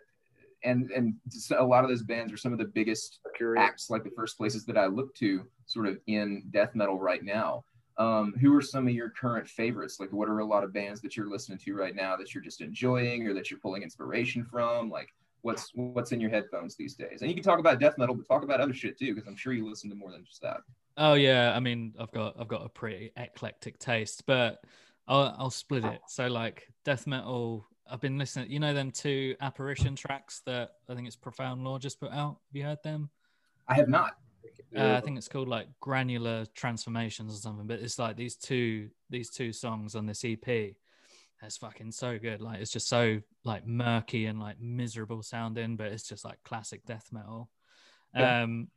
and and a lot of those bands are some of the biggest acts, like the first places that I look to, sort of in death metal right now. Um, who are some of your current favorites? Like, what are a lot of bands that you're listening to right now that you're just enjoying, or that you're pulling inspiration from? Like, what's what's in your headphones these days? And you can talk about death metal, but talk about other shit too, because I'm sure you listen to more than just that. Oh yeah, I mean, I've got I've got a pretty eclectic taste, but I'll I'll split it. So like death metal, I've been listening. You know them two apparition tracks that I think it's Profound Lore just put out. Have you heard them? I have not. Uh, I think it's called like Granular Transformations or something. But it's like these two these two songs on this EP. It's fucking so good. Like it's just so like murky and like miserable sounding, but it's just like classic death metal. Yeah. Um,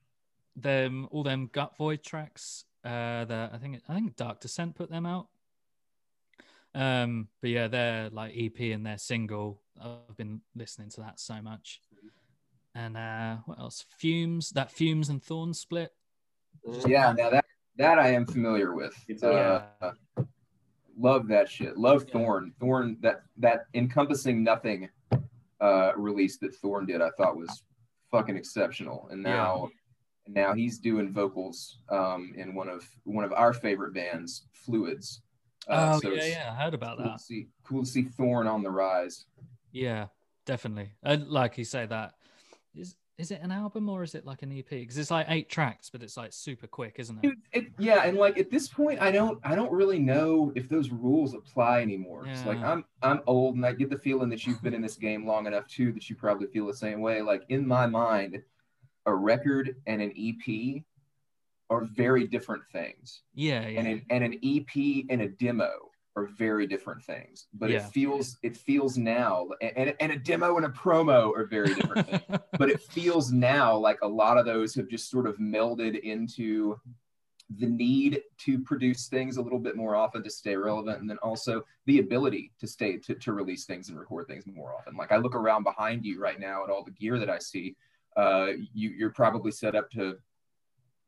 them all them Gut Void tracks. Uh, that I think I think Dark Descent put them out. Um, but yeah, their like EP and their single, I've been listening to that so much. And uh, what else? Fumes, that Fumes and Thorns split. Yeah, now that that I am familiar with. Uh, yeah. love that shit. Love yeah. Thorn. Thorn that that encompassing nothing uh release that Thorn did, I thought was fucking exceptional. And now yeah. Now he's doing vocals um in one of one of our favorite bands, Fluids. Uh, oh so yeah, yeah, I heard about cool that. To see, cool to see Thorn on the rise. Yeah, definitely. And like you say, that is is it an album or is it like an EP? Because it's like eight tracks, but it's like super quick, isn't it? it? Yeah, and like at this point, I don't I don't really know if those rules apply anymore. Yeah. like I'm I'm old, and I get the feeling that you've been in this game long enough too that you probably feel the same way. Like in my mind, a record and an EP are very different things. Yeah, yeah. And an, and an EP and a demo are very different things. But Yeah. it feels it feels now and, and a demo and a promo are very different things. But it feels now like a lot of those have just sort of melded into the need to produce things a little bit more often to stay relevant and then also the ability to stay to, to release things and record things more often like i look around behind you right now at all the gear that i see uh, you, you're probably set up to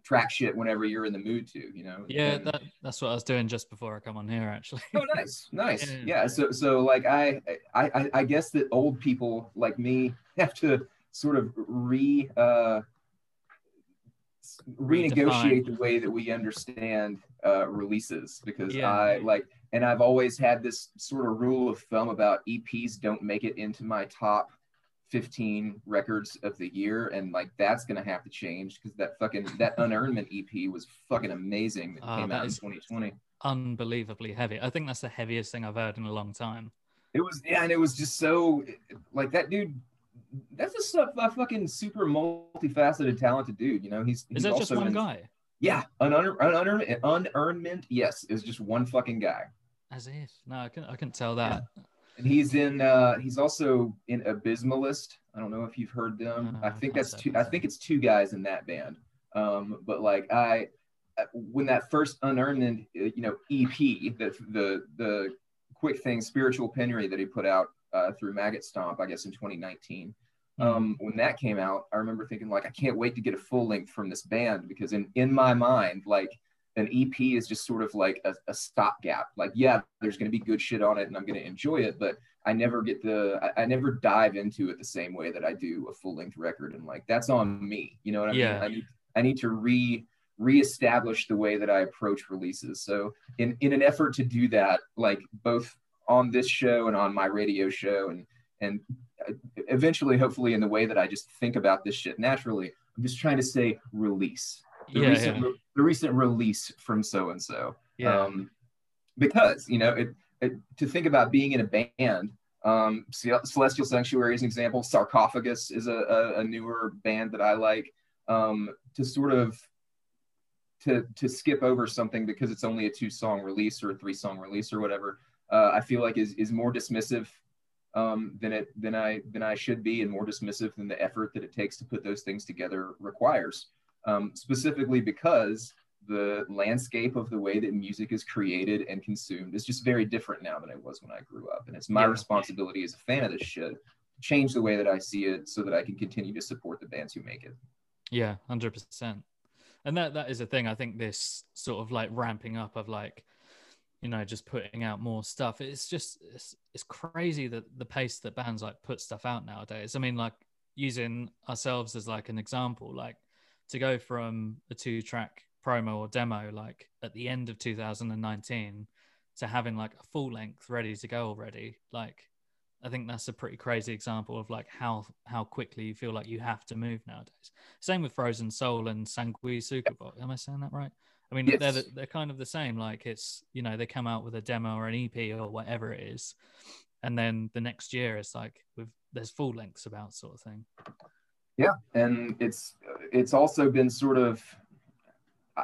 track shit whenever you're in the mood to you know yeah, And- that, that's what I was doing just before I come on here, actually. oh nice nice Yeah. yeah so so like I, I i guess that old people like me have to sort of re uh renegotiate the way that we understand uh releases because Yeah. i like and i've always had this sort of rule of thumb about eps don't make it into my top 15 records of the year and like that's gonna have to change because that fucking that Unearthment ep was fucking amazing that Ah, came that out in 2020 Unbelievably heavy. I think that's the heaviest thing I've heard in a long time. It was yeah, and it was just so like that dude. That's a, a fucking super multifaceted, talented dude. You know, he's, he's Is that just one in- guy? Yeah, an unearned, unearned, Unearthment. Yes, is just one fucking guy, As if. No, I couldn't, I couldn't tell that. And he's in. uh He's also in Abysmalist. I don't know if you've heard them. No, I think that's two. I think it's two guys in that band. Um, but like I, uh, when that first unearned, uh, you know, EP, the the the quick thing, spiritual penury that he put out uh, through Maggot Stomp, I guess in 2019. Mm. Um, when that came out, I remember thinking like, I can't wait to get a full length from this band because in in my mind, like an EP is just sort of like a, a stopgap. Like, yeah, there's going to be good shit on it, and I'm going to enjoy it, but I never get the, I, I never dive into it the same way that I do a full length record, and like that's on me. You know what I Yeah. mean? I need I need to re reestablish the way that I approach releases. So in in an effort to do that, like both on this show and on my radio show, and and uh, eventually, hopefully, in the way that I just think about this shit naturally, I'm just trying to say release. The Yeah, recent yeah. re- the recent release from so and so. Yeah. Um, because you know it, it, to think about being in a band. Um, Celestial Sanctuary is an example. Sarcophagus is a, a, a newer band that I like. Um, to sort of to to skip over something because it's only a two song release or a three song release or whatever, uh, I feel like is is more dismissive um, than it than I than I should be, and more dismissive than the effort that it takes to put those things together requires. Um, specifically because the landscape of the way that music is created and consumed is just very different now than it was when I grew up, and it's my Yeah. responsibility as a fan of this shit to change the way that I see it so that I can continue to support the bands who make it. Yeah, hundred percent. And that that is a thing. I think this sort of like ramping up of like, you know, just putting out more stuff. It's just it's, it's crazy that the pace that bands like put stuff out nowadays. I mean, like using ourselves as like an example, like to go from a two track promo or demo like at the end of 2019 to having like a full length ready to go already. Like i think that's a pretty crazy example of like how how quickly you feel like you have to move nowadays. Same with frozen soul and Sanguisugabogg am i saying that right? I mean they're the, they're kind of the same. Like it's you know they come out with a demo or an ep or whatever it is and then the next year it's like with there's full lengths about sort of thing Yeah, and it's it's also been sort of.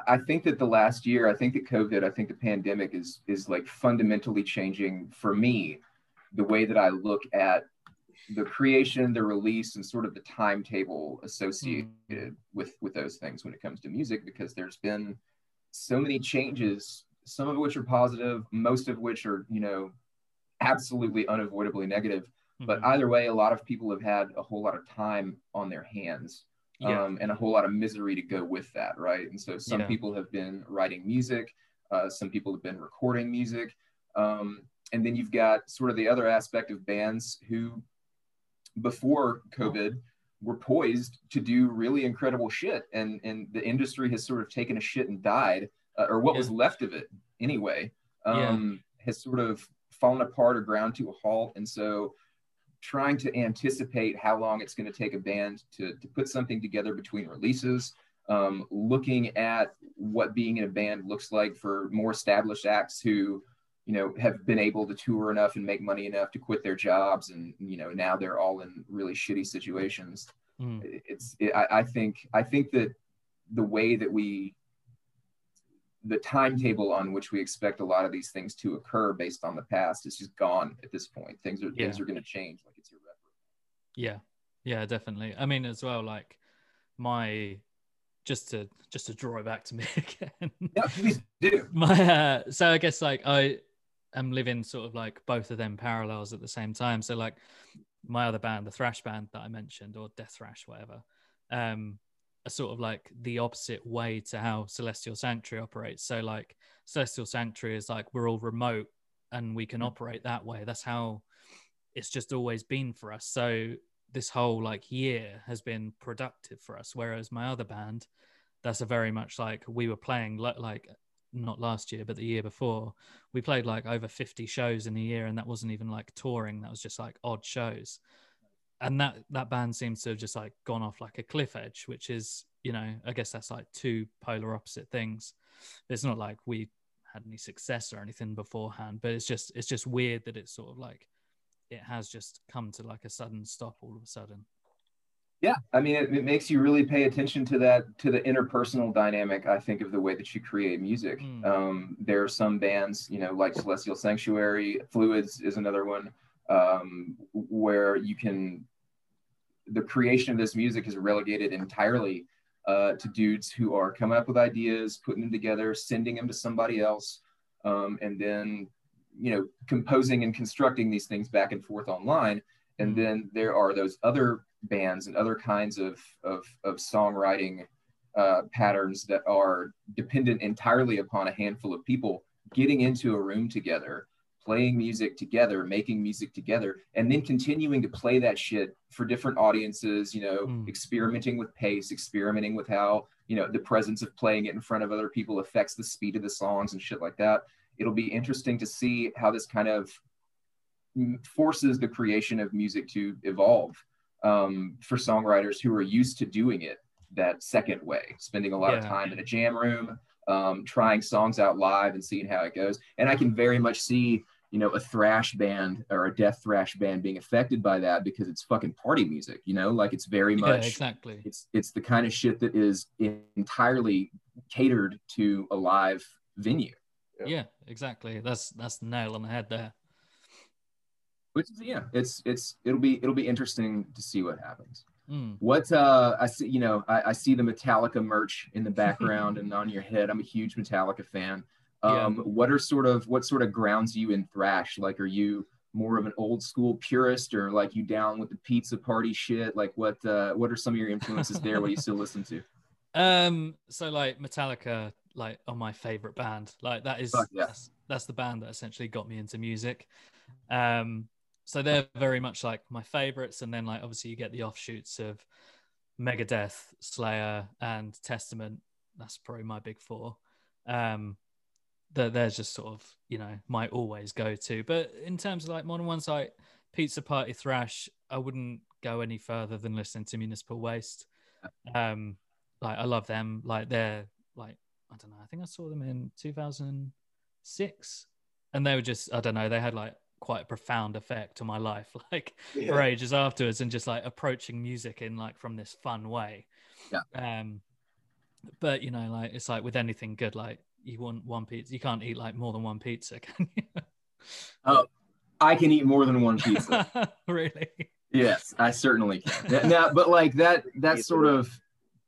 I- think that the last year, I think that COVID, I think the pandemic is is like fundamentally changing for me the way that I look at the creation, the release, and sort of the timetable associated with with those things when it comes to music, because there's been so many changes, some of which are positive, most of which are you know absolutely unavoidably negative but Mhm. either way a lot of people have had a whole lot of time on their hands yeah um, and a whole lot of misery to go with that right and so some Yeah. people have been writing music uh, some people have been recording music um, and then you've got sort of the other aspect of bands who before covid were poised to do really incredible shit and and the industry has sort of taken a shit and died uh, or what was left of it anyway Yeah. um, has sort of fallen apart or ground to a halt and so trying to anticipate how long it's going to take a band to, to put something together between releases um, looking at what being in a band looks like for more established acts who you know have been able to tour enough and make money enough to quit their jobs and you know now they're all in really shitty situations Mm. it's it, I, I think i think that the way that we the timetable on which we expect a lot of these things to occur based on the past is just gone at this point. Things are Yeah. things are going to change like it's irreparable. Yeah, yeah, definitely. I mean, as well, like my just to just to draw it back to me again. Yeah, please do. my uh, so I guess like I am living sort of like both of them parallels at the same time. So like my other band, the thrash band that I mentioned, or death thrash, whatever, um, are sort of like the opposite way to how Celestial Sanctuary operates. So like Celestial Sanctuary is like we're all remote and we can mm. operate that way. That's how it's just always been for us. So this whole like year has been productive for us. Whereas my other band, that's a very much like we were playing li- like not last year, but the year before, we played like over 50 shows in a year, and that wasn't even like touring, that was just like odd shows. And that that band seems to have just like gone off like a cliff edge, which is, you know, I guess that's like two polar opposite things. It's not like we had any success or anything beforehand, but it's just it's just weird that it's sort of like it has just come to like a sudden stop all of a sudden. Yeah, I mean, it, it makes you really pay attention to that, to the interpersonal dynamic. I think of the way that you create music. Mm. Um, there are some bands, you know, like Celestial Sanctuary, Fluids is another one, um, where you can. The creation of this music is relegated entirely uh, to dudes who are coming up with ideas, putting them together, sending them to somebody else, um, and then, you know, composing and constructing these things back and forth online. And Mm. then there are those other bands and other kinds of of, of songwriting uh, patterns that are dependent entirely upon a handful of people getting into a room together playing music together making music together and then continuing to play that shit for different audiences you know Mm. experimenting with pace experimenting with how you know the presence of playing it in front of other people affects the speed of the songs and shit like that it'll be interesting to see how this kind of forces the creation of music to evolve um, for songwriters who are used to doing it that second way, spending a lot of time in a jam room, um, trying songs out live and seeing how it goes. And I can very much see, you know, a thrash band or a death thrash band being affected by that because it's fucking party music, you know, like it's very much Yeah, much exactly. it's it's the kind of shit that is entirely catered to a live venue. Yeah. Yeah, exactly. That's that's the nail on the head there. Which is yeah, it's it's it'll be it'll be interesting to see what happens. Mm. What uh I see, you know, I, I see the Metallica merch in the background and on your head. I'm a huge Metallica fan. Yeah. Um, what are sort of what sort of grounds you in thrash? Like, are you more of an old school purist, or like you down with the pizza party shit? Like, what uh, what are some of your influences there? What do you still listen to? Um, so like Metallica, like are my favorite band. Like that is yeah. that's, that's the band that essentially got me into music. Um, so they're very much like my favorites, and then like obviously you get the offshoots of Megadeth, Slayer, and Testament. That's probably my big four. Um, that there's just sort of you know my always go to. But in terms of like modern ones like Pizza Party Thrash, I wouldn't go any further than listening to Municipal Waste. Um, like I love them. Like they're like I don't know. I think I saw them in 2006, and they were just I don't know. They had like quite a profound effect on my life, like for Yeah. ages afterwards, and just like approaching music in like from this fun way. Yeah. Um, but you know, like it's like with anything good, like you want one pizza, you can't eat like more than one pizza, can you? Oh, I can eat more than one pizza. really? Yes, I certainly can. now, but like that, that sort of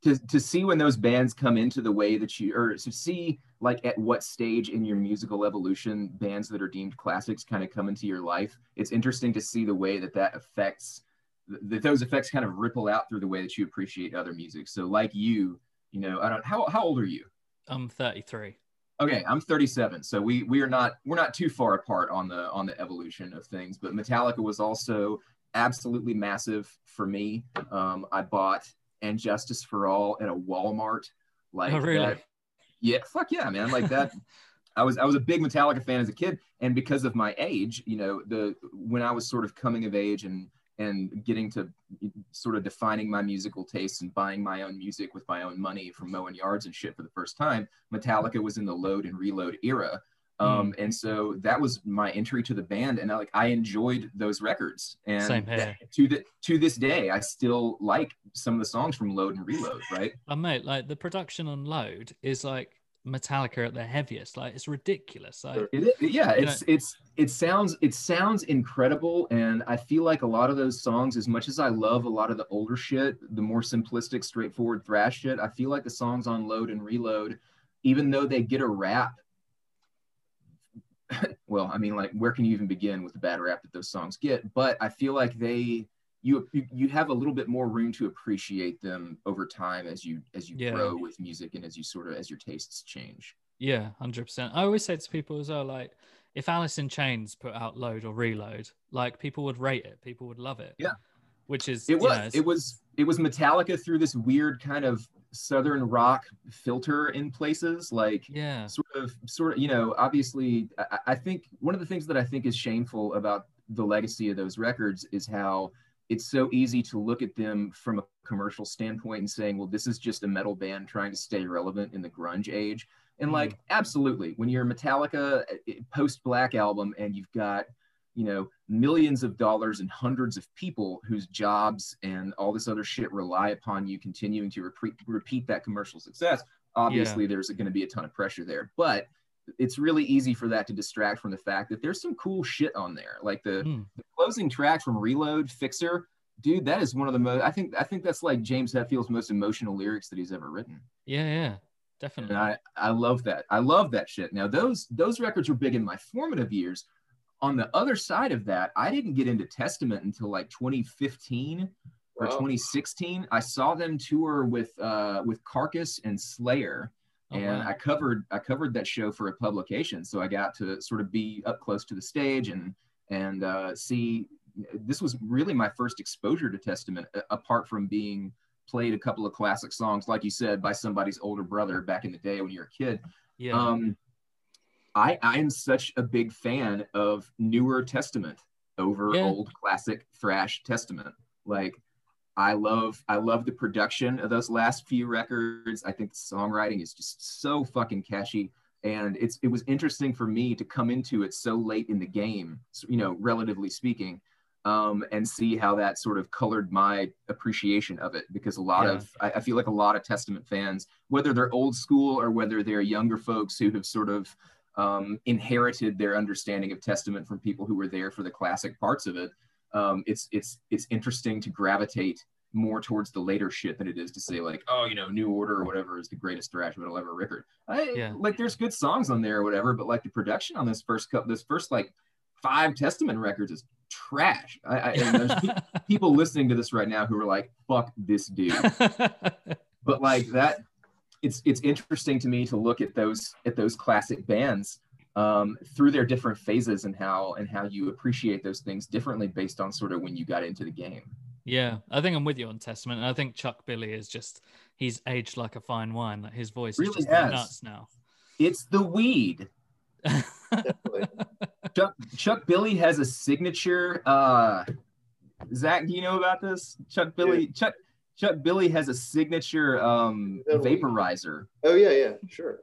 to to see when those bands come into the way that you, or to see like at what stage in your musical evolution bands that are deemed classics kind of come into your life. It's interesting to see the way that that affects that those effects kind of ripple out through the way that you appreciate other music. So, like you, you know, I don't. How how old are you? I'm 33. Okay, I'm 37, so we we are not we're not too far apart on the on the evolution of things. But Metallica was also absolutely massive for me. Um, I bought "And Justice for All" at a Walmart. Like oh, really? that- yeah, fuck yeah, man. Like that. I was I was a big Metallica fan as a kid, and because of my age, you know, the when I was sort of coming of age and and getting to sort of defining my musical tastes and buying my own music with my own money from mowing yards and shit for the first time, Metallica was in the load and reload era. Um, and so that was my entry to the band, and I, like I enjoyed those records. And that- to the to this day, I still like some of the songs from Load and Reload. Right? Oh, mate, like the production on Load is like Metallica at their heaviest. Like it's ridiculous. Like It, yeah, it's it's it sounds it sounds incredible, and I feel like a lot of those songs, as much as I love a lot of the older shit, the more simplistic, straightforward thrash shit, I feel like the songs on Load and Reload, even though they get a rap, well, I mean, like where can you even begin with the bad rap that those songs get? But I feel like they you you- have a little bit more room to appreciate them over time as you as you Yeah. grow with music and as you sort of as your tastes change. Yeah, hundred percent. I always say to people as well, like if Alice in Chains put out Load or Reload, like people would rate it, people would love it. Yeah. which is It you was know, it was it was Metallica through this weird kind of southern rock filter in places, like yeah, sort of sort of you know obviously I, I think one of the things that I think is shameful about the legacy of those records is how it's so easy to look at them from a commercial standpoint and saying, well, this is just a metal band trying to stay relevant in the grunge age. And mm-hmm. like, absolutely, when you're a Metallica eh, eh, post Black album and you've got, you know, millions of dollars and hundreds of people whose jobs and all this other shit rely upon you continuing to repeat, repeat that commercial success, obviously there's going to be a ton of pressure there. But it's really easy for that to distract from the fact that there's some cool shit on there. Like the, Mm. the closing track from Reload, Fixxxer, dude, that is one of the most. I think I think that's like James Hetfield's most emotional lyrics that he's ever written, yeah, yeah, definitely. and I I love that. I love that shit. Now those those records were big in my formative years. On the other side of that, I didn't get into Testament until like 2015 or Wow. 2016. I saw them tour with uh, with Carcass and Slayer Oh, and wow. I covered I covered that show for a publication, so I got to sort of be up close to the stage and and uh, see. This was really my first exposure to Testament, apart from being played a couple of classic songs, like you said, by somebody's older brother back in the day when you were a kid. yeah, Um, I I am such a big fan of newer Testament over Yeah. old classic thrash Testament. Like I love I love the production of those last few records. I think the songwriting is just so fucking catchy. And it's it was interesting for me to come into it so late in the game, you know, relatively speaking, um, and see how that sort of colored my appreciation of it. Because a lot Yeah. of I, I feel like a lot of Testament fans, whether they're old school or whether they're younger folks who have sort of um, inherited their understanding of Testament from people who were there for the classic parts of it, um, it's it's it's interesting to gravitate more towards the later shit than it is to say like, oh, you know, New Order or whatever is the greatest thrash metal ever record. I, Yeah. Like, there's good songs on there or whatever, but like the production on this first cup, this first like five Testament records is trash. I, I and there's pe- people listening to this right now who are like, fuck this dude. but like that it's it's interesting to me to look at those at those classic bands um, through their different phases and how and how you appreciate those things differently based on sort of when you got into the game. yeah, I think I'm with you on Testament. And I think Chuck Billy is just he's aged like a fine wine. Like his voice Really is just has. nuts now. It's the weed. Chuck Chuck Billy has a signature. Uh, Zach, do you know about this? Chuck Billy Chuck Chuck Billy has a signature um, vaporizer. Oh yeah, yeah, sure.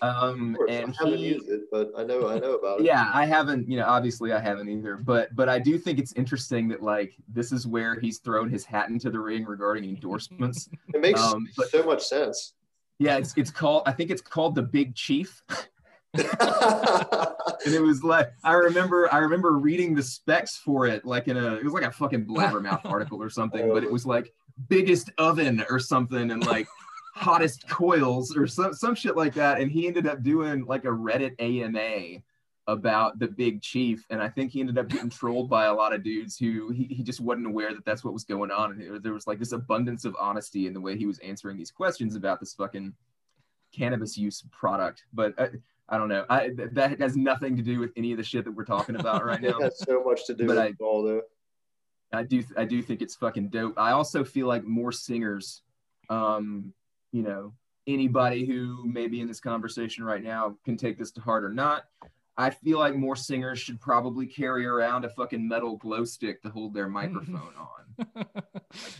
Um, and I haven't he, used it, but I know I know about it. yeah i haven't you know obviously i haven't either but but i do think it's interesting that like this is where he's thrown his hat into the ring regarding endorsements It makes Um, but- so much sense. yeah it's it's called i think it's called the big chief and it was like i remember i remember reading the specs for it like in a it was like a fucking blabbermouth article or something but it was like biggest oven or something and like hottest coils or some some shit like that and he ended up doing like a reddit ama about the big chief and i think he ended up getting trolled by a lot of dudes who he, he just wasn't aware that that's what was going on and there- there was like this abundance of honesty in the way he was answering these questions about this fucking cannabis use product but uh, I don't know. I that has nothing to do with any of the shit that we're talking about right It now. has so much to do But with I- it all, though. I do I do think it's fucking dope. I also feel like more singers, um, you know, anybody who may be in this conversation right now can take this to heart or not. I feel like more singers should probably carry around a fucking metal glow stick to hold their microphone on.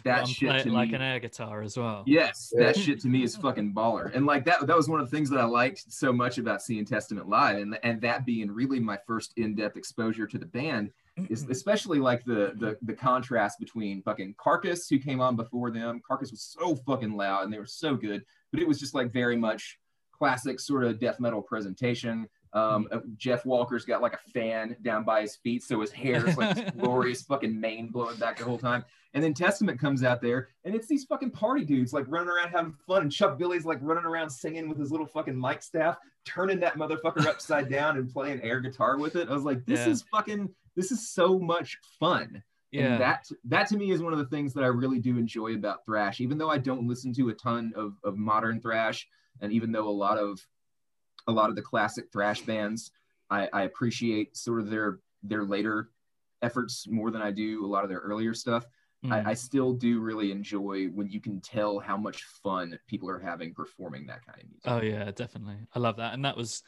that And shit play to it like me- an air guitar as well. Yes, Yeah. that shit to me is fucking baller. And like that that was one of the things that I liked so much about seeing Testament live and and that being really my first in-depth exposure to the band is especially like the the the contrast between fucking Carcass who came on before them. Carcass was so fucking loud and they were so good, but it was just like very much classic sort of death metal presentation. Um, uh, Jeff Walker's got like a fan down by his feet, so his hair is like this glorious fucking mane blowing back the whole time. And then Testament comes out there, and it's these fucking party dudes like running around having fun, and Chuck Billy's like running around singing with his little fucking mic staff, turning that motherfucker upside down and playing air guitar with it. I was like, this Yeah. is fucking, this is so much fun. Yeah. And that that to me is one of the things that I really do enjoy about thrash. Even though I don't listen to a ton of, of modern thrash, and even though a lot of a lot of the classic thrash bands, I, I appreciate sort of their their later efforts more than I do a lot of their earlier stuff. Mm. I, I still do really enjoy when you can tell how much fun people are having performing that kind of music. Oh yeah, definitely. I love that, and that was,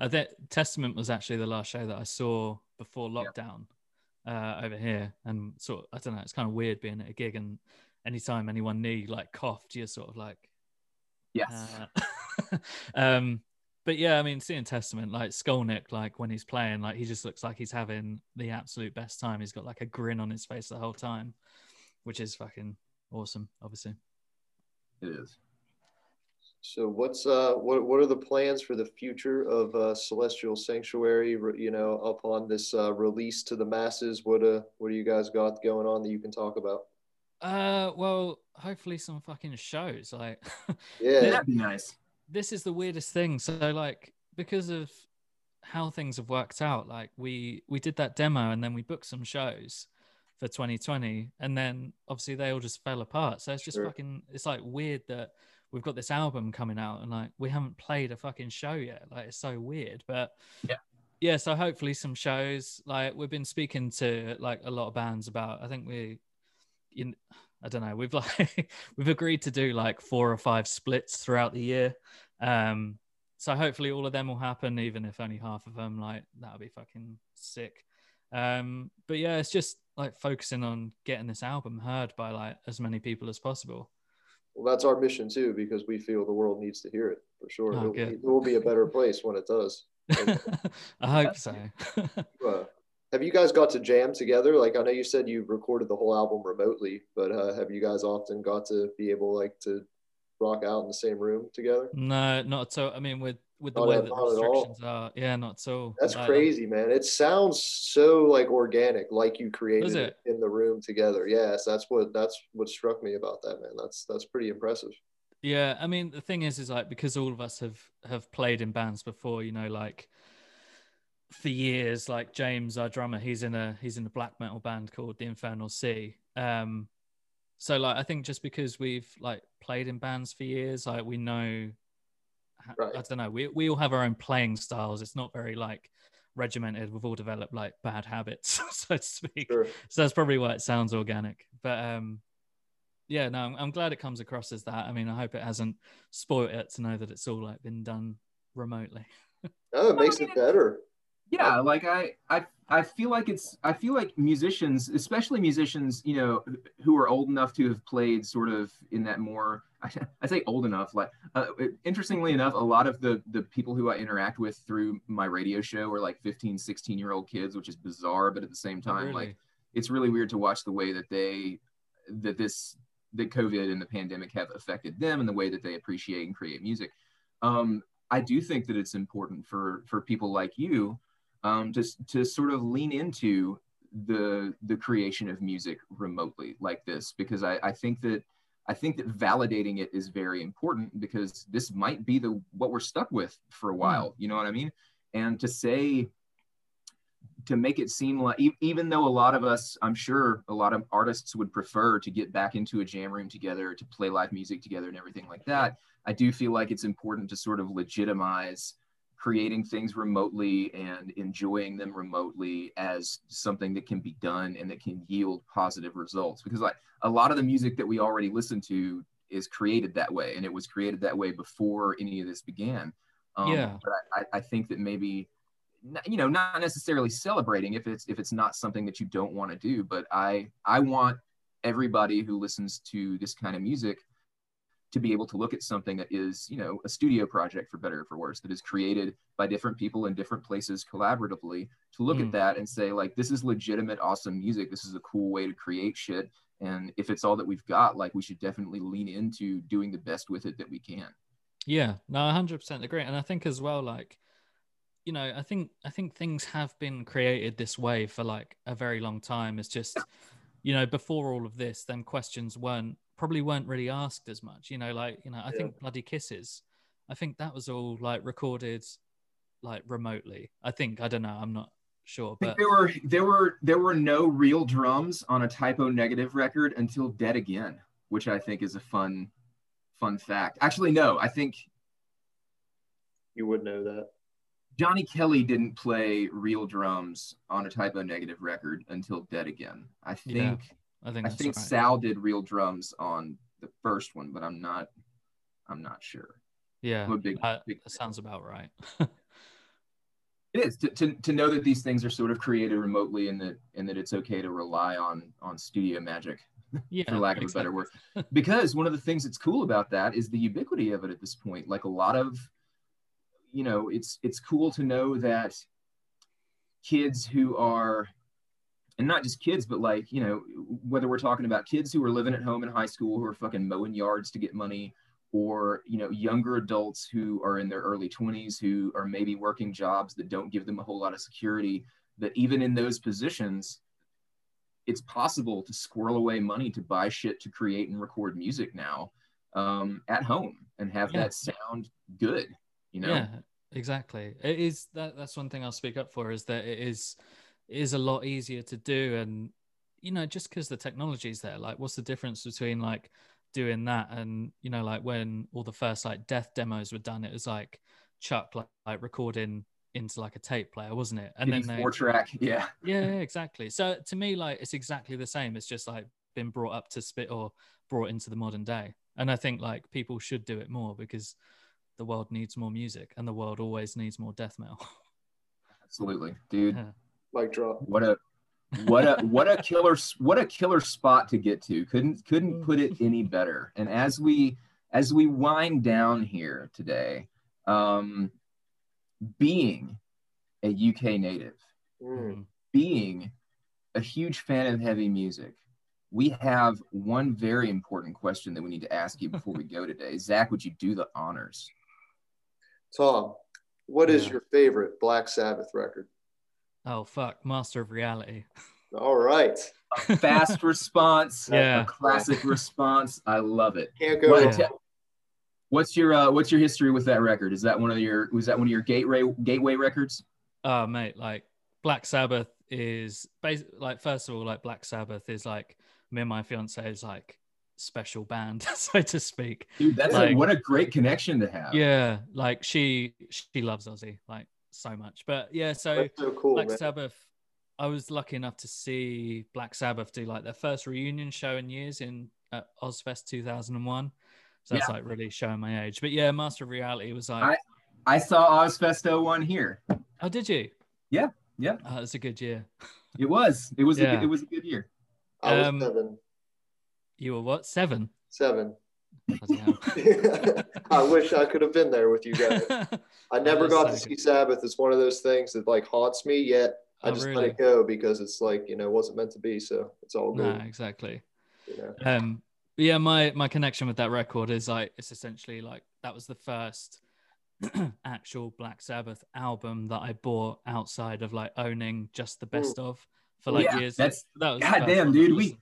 uh, that Testament was actually the last show that I saw before Yeah. lockdown uh, over here, and sort of, I don't know, it's kind of weird being at a gig and anytime anyone knee like coughed, you're sort of like, yes. uh, um, but yeah, I mean, seeing Testament like Skolnick, like when he's playing, like he just looks like he's having the absolute best time. He's got like a grin on his face the whole time, which is fucking awesome, obviously. it is. So what's uh what what are the plans for the future of uh, Celestial Sanctuary? You know, upon this uh, release to the masses, what uh what do you guys got going on that you can talk about? Uh, well, hopefully some fucking shows. Like, Yeah, That'd be nice. this is the weirdest thing. So, like, because of how things have worked out, like we we did that demo and then we booked some shows for 2020, and then obviously they all just fell apart. So it's just Sure. fucking. It's like weird that we've got this album coming out and like we haven't played a fucking show yet. Like it's so weird, but Yeah. yeah. So hopefully some shows. Like we've been speaking to like a lot of bands about. I think we, you, I don't know. We've like we've agreed to do like four or five splits throughout the year. Um, so hopefully all of them will happen, even if only half of them. Like that'll be fucking sick. Um, but yeah, it's just like focusing on getting this album heard by like as many people as possible. Well, that's our mission too because we feel the world needs to hear it for sure. Oh, it will be a better place when it does. I hope so. Uh, have you guys got to jam together? Like I know you said you recorded the whole album remotely, but uh, have you guys often got to be able like to rock out in the same room together? no, not so. I mean, with with the Not way at- that the not all. restrictions are, yeah, not so. That's crazy, man. It sounds so like organic, like you created it it? in the room together. Yes, that's what that's what struck me about that, man. That's that's pretty impressive. Yeah, I mean the thing is, is like because all of us have have played in bands before, you know, like for years. Like James, our drummer, he's in a he's in a black metal band called the Infernal Sea. Um, so like I think just because we've like played in bands for years, like we know, I don't know, we we all have our own playing styles. It's not very like regimented. We've all developed like bad habits, so to speak Sure. so that's probably why it sounds organic but um yeah no I'm, I'm glad it comes across as that i mean i hope it hasn't spoiled it to know that it's all like been done remotely Oh, it makes it better. yeah like I, I i feel like it's i feel like musicians especially musicians you know who are old enough to have played sort of in that more i, say old enough like uh, interestingly enough a lot of the the people who i interact with through my radio show are like 15 16 year old kids which is bizarre but at the same time Really? like it's really weird to watch the way that they that this that covid and the pandemic have affected them and the way that they appreciate and create music um, i do think that it's important for for people like you um, to, to sort of lean into the the creation of music remotely like this because I, I think that I think that validating it is very important because this might be the what we're stuck with for a hmm. while. You know what I mean? And to say to make it seem like even though a lot of us i'm sure a lot of artists would prefer to get back into a jam room together to play live music together and everything like that i do feel like it's important to sort of legitimize creating things remotely and enjoying them remotely as something that can be done and that can yield positive results because like a lot of the music that we already listen to is created that way and it was created that way before any of this began um, Yeah. but I, I think that maybe you know not necessarily celebrating if it's if it's not something that you don't want to do but i i want everybody who listens to this kind of music to be able to look at something that is you know a studio project for better or for worse that is created by different people in different places collaboratively to look Mm. at that and say like this is legitimate awesome music this is a cool way to create shit and if it's all that we've got like we should definitely lean into doing the best with it that we can Yeah, no, 100% agree. And I think as well, like, you know, I think I think things have been created this way for like a very long time. It's just, you know, before all of this, then questions weren't probably weren't really asked as much. You know, like, you know, I Yeah. think Bloody Kisses, I think that was all like recorded like remotely. I think, I don't know, I'm not sure. But there were there were there were no real drums on a Type O Negative record until Dead Again, which I think is a fun fun fact. Actually, no, I think You would know that. Johnny Kelly didn't play real drums on a Type O Negative record until Dead Again. I think Yeah, I think I think right. Sal did real drums on the first one, but I'm not I'm not sure. yeah, I'm a big, that, big that sounds about right. It is to, to, to know that these things are sort of created remotely and that and that it's okay to rely on on studio magic yeah, for lack of a better word. Because one of the things that's cool about that is the ubiquity of it at this point. Like a lot of, you know, it's it's cool to know that kids who are, and not just kids, but like you know, whether we're talking about kids who are living at home in high school who are fucking mowing yards to get money, or you know, younger adults who are in their early 20s who are maybe working jobs that don't give them a whole lot of security. That even in those positions, it's possible to squirrel away money to buy shit to create and record music now um, at home and have Yeah. that sound good. You know, Yeah, exactly. It is that that's one thing I'll speak up for is that it is is a lot easier to do and you know just because the technology's there like what's the difference between like doing that and you know like when all the first like death demos were done it was like chuck like, like recording into like a tape player wasn't it and then they, four track. Yeah, yeah yeah, exactly so to me like it's exactly the same it's just like been brought up to spit or brought into the modern day and i think like people should do it more because the world needs more music and the world always needs more death metal absolutely, dude. Yeah. Drop. What a what a what a killer what a killer spot to get to. Couldn't couldn't put it any better. And as we as we wind down here today, um, being a UK native, Mm. Being a huge fan of heavy music, we have one very important question that we need to ask you before we go today. Zach, would you do the honors? Tom, what is Yeah. your favorite Black Sabbath record? Oh fuck master of reality All right. A fast response, Yeah. a classic response. I love it. Can't go What- wrong. Yeah. What's your uh, what's your history with that record? Is that one of your was that one of your gateway gateway records? oh mate like black sabbath is basically like first of all like black sabbath is like me and my fiance's like special band so to speak Dude, that's Like- a, what a great connection to have. yeah like she she loves ozzy like so much but yeah so so cool, Black man. Sabbath. I was lucky enough to see Black Sabbath do like their first reunion show in years in at Ozzfest 2001. So that's Yeah. like really showing my age. But yeah, Master of Reality was like, I saw Ozzfest one here. oh, did you? Yeah, yeah. Oh, it's a good year. It was. It was. A, Yeah. good- it was a good year. I was Um, seven. You were what? Seven. Seven. Bloody hell. I wish I could have been there with you guys. I never got to see. Sabbath. It's one of those things that like haunts me. Yet I Oh, just let it go because it's like you know it wasn't meant to be. So it's all no, good. exactly. You know. Um, yeah, my my connection with that record is like it's essentially like that was the first actual Black Sabbath album that I bought outside of like owning just the best of for like Yeah, years. that's- that was the God damn, dude, we- to.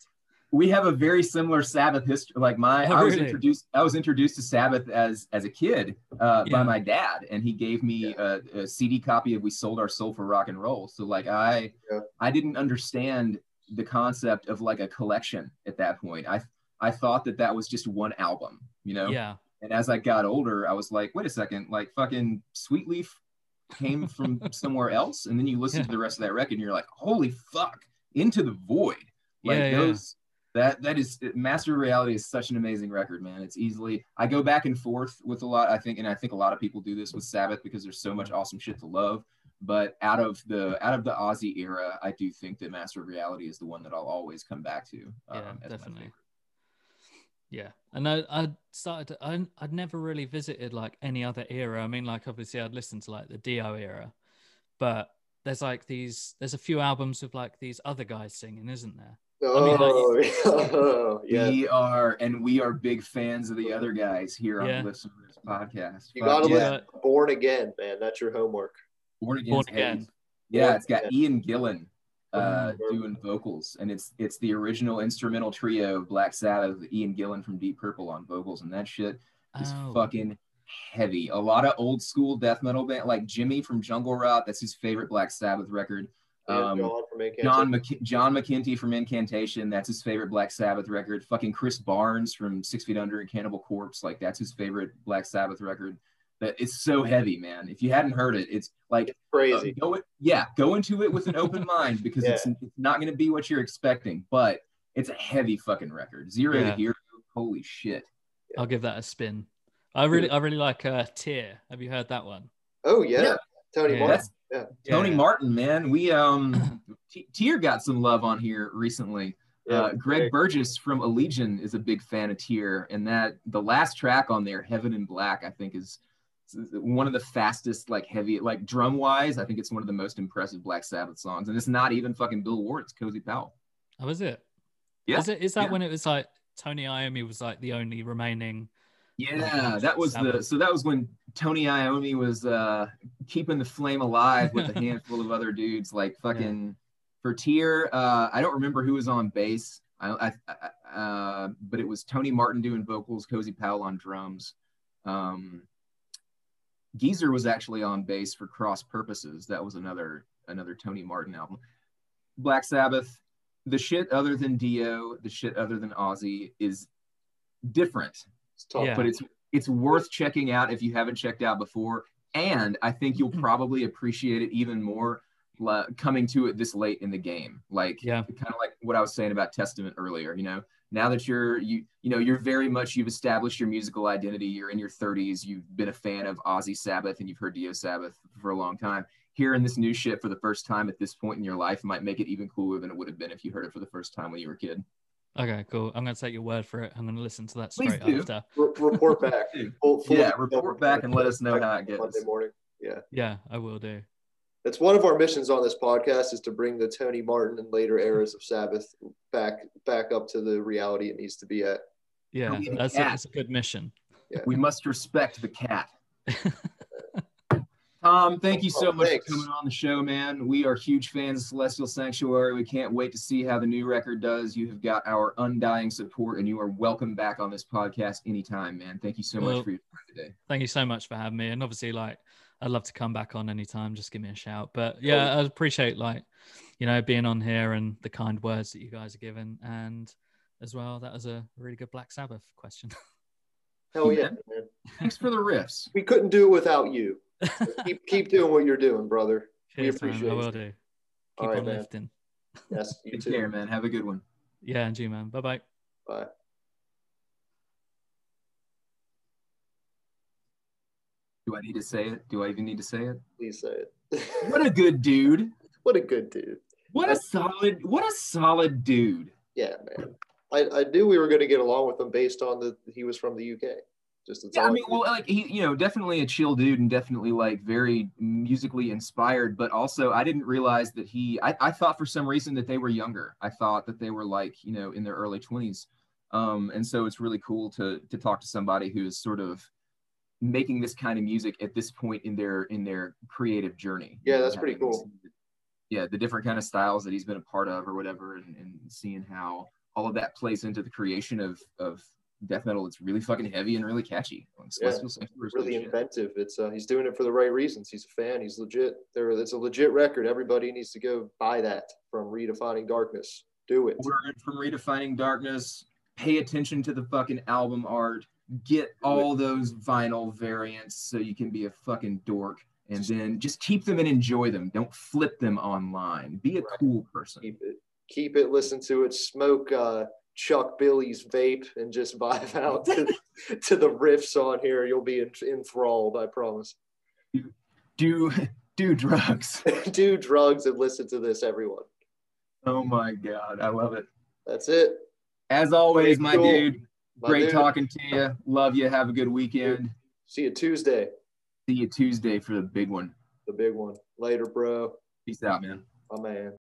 We have a very similar Sabbath history. Like my, Oh, I was really? introduced. I was introduced to Sabbath as as a kid uh, Yeah. by my dad, and he gave me a, a CD copy of "We Sold Our Soul for Rock and Roll." So like I, Yeah. I didn't understand the concept of like a collection at that point. I I thought that that was just one album, you know. Yeah, And as I got older, I was like, wait a second, like fucking Sweet Leaf came from somewhere else. And then you listen Yeah. to the rest of that record and you're like, holy fuck, into the void. Like Yeah, yeah. those that that is Master of Reality is such an amazing record, man. It's easily I go back and forth with a lot, I think, and I think a lot of people do this with Sabbath because there's so much awesome shit to love. But out of the out of the Ozzy era, I do think that Master of Reality is the one that I'll always come back to. Yeah, um, definitely. yeah. And I I started. To, I I'd never really visited like any other era. I mean, like obviously I'd listened to like the Dio era, but there's like these. There's a few albums with like these other guys singing, isn't there? Oh, yeah. We are, and we are big fans of the other guys here Yeah. on the Listen to This podcast. You gotta yeah. yeah. listen to Born Again, man. That's your homework. Born Again's Born. Again. Yeah, Born it's got Again. Ian Gillan uh, doing vocals, and it's it's the original instrumental trio of Black Sabbath, Ian Gillan from Deep Purple on vocals, and that shit is Oh. fucking heavy. A lot of old school death metal band like Jimmy from Jungle Rot, that's his favorite Black Sabbath record. And Um, John from John Mc- John McEntee from Incantation, that's his favorite Black Sabbath record. Fucking Chris Barnes from Six Feet Under and Cannibal Corpse, like that's his favorite Black Sabbath record. That it's so heavy, man. If you hadn't heard it, it's like Crazy. uh, go yeah, go into it with an open mind because it's, it's not going to be what you're expecting, but it's a heavy fucking record. Zero Yeah. to Hero, holy shit. I'll give that a spin. I really, I really like uh, Tyr. Have you heard that one? Oh yeah, Yeah. Tony Yeah. Martin. Yeah. Tony Yeah. Martin, man. We um, T- Tyr got some love on here recently. Yeah. Uh, Greg Burgess from Allegaeon is a big fan of Tyr, and that the last track on there, Heaven in Black, I think is is one of the fastest, like heavy, like drum wise. I think it's one of the most impressive Black Sabbath songs, and it's not even fucking Bill Ward. It's Cozy Powell. Oh, is it? Yeah. Is it? Is that Yeah. when it was like Tony Iommi was like the only remaining? Yeah, that was the so that was when Tony Iommi was uh keeping the flame alive with a handful of other dudes like fucking for Tyr. Uh, I don't remember who was on bass. I, I, I uh, but it was Tony Martin doing vocals, Cozy Powell on drums. Um, Geezer was actually on bass for Cross Purposes. That was another another Tony Martin album. Black Sabbath, the shit other than Dio, the shit other than Ozzy is different It's tough. Yeah. but it's it's worth checking out if you haven't checked out before and i think you'll mm-hmm. probably appreciate it even more la- coming to it this late in the game like Yeah. kind of like what i was saying about testament earlier you know now that you're you you know you're very much you've established your musical identity you're in your 30s you've been a fan of ozzy sabbath and you've heard dio sabbath for a long time hearing this new shit for the first time at this point in your life might make it even cooler than it would have been if you heard it for the first time when you were a kid Okay, cool. I'm gonna take your word for it. I'm gonna listen to that Please straight do. after. Re- report back. Full, full Yeah, report back and let us know how it goes. Monday morning. Yeah. Yeah, I will do. It's one of our missions on this podcast is to bring the Tony Martin and later eras of Sabbath back back up to the reality it needs to be at. Yeah, that's a, that's a good mission. we must respect the cat Tom, thank you so Oh, much thanks. for coming on the show, man. We are huge fans of Celestial Sanctuary. We can't wait to see how the new record does. You have got our undying support, and you are welcome back on this podcast anytime, man. Thank you so Well, much for your time today. Thank you so much for having me. And obviously, like, I'd love to come back on anytime. Just give me a shout. But yeah, I appreciate like, you know, being on here and the kind words that you guys are giving. And as well, that was a really good Black Sabbath question. Hell yeah, Yeah. man. Thanks for the riffs. We couldn't do it without you. Keep keep doing what you're doing, brother. We Cheers, man. appreciate I it. will do. All Keep right, on man. lifting. Yes, you Take too. care, man. Have a good one. Yeah, and you, man. Bye bye. Bye. Do I need to say it? Do I even need to say it? Please say it. What a good dude. what a good dude. What a solid, what a solid dude. Yeah, man. I, I knew we were going to get along with him based on the he was from the UK. Just Yeah, I mean, well, like he, you know, definitely a chill dude and definitely like very musically inspired, but also I didn't realize that he. I, I thought for some reason that they were younger. I thought that they were like you know in their early twenties, um, and so it's really cool to to talk to somebody who is sort of making this kind of music at this point in their in their creative journey. Yeah, that's pretty cool. Yeah, the different kind of styles that he's been a part of or whatever, and, and seeing how all of that plays into the creation of of death metal. It's really fucking heavy and really catchy. Yeah, Celestial Sanctuary is really shit. inventive. It's uh, he's doing it for the right reasons. He's a fan. He's legit. There, it's a legit record. Everybody needs to go buy that from Redefining Darkness. Do it. Order it from Redefining Darkness. Pay attention to the fucking album art. Get all those vinyl variants so you can be a fucking dork. And then just keep them and enjoy them. Don't flip them online. Be a Right. cool person. Keep it. Keep it. Listen to it. Smoke uh, Chuck Billy's vape and just vibe out to, to the riffs on here. You'll be enthralled. I promise. Do do drugs. Do drugs and listen to this, everyone. Oh my god, I love it. That's it. As always, Pretty my cool. dude. My Great dude. talking to you. Love you. Have a good weekend. See you Tuesday. See you Tuesday for the big one. The big one. Later, bro. Peace out, man. My man.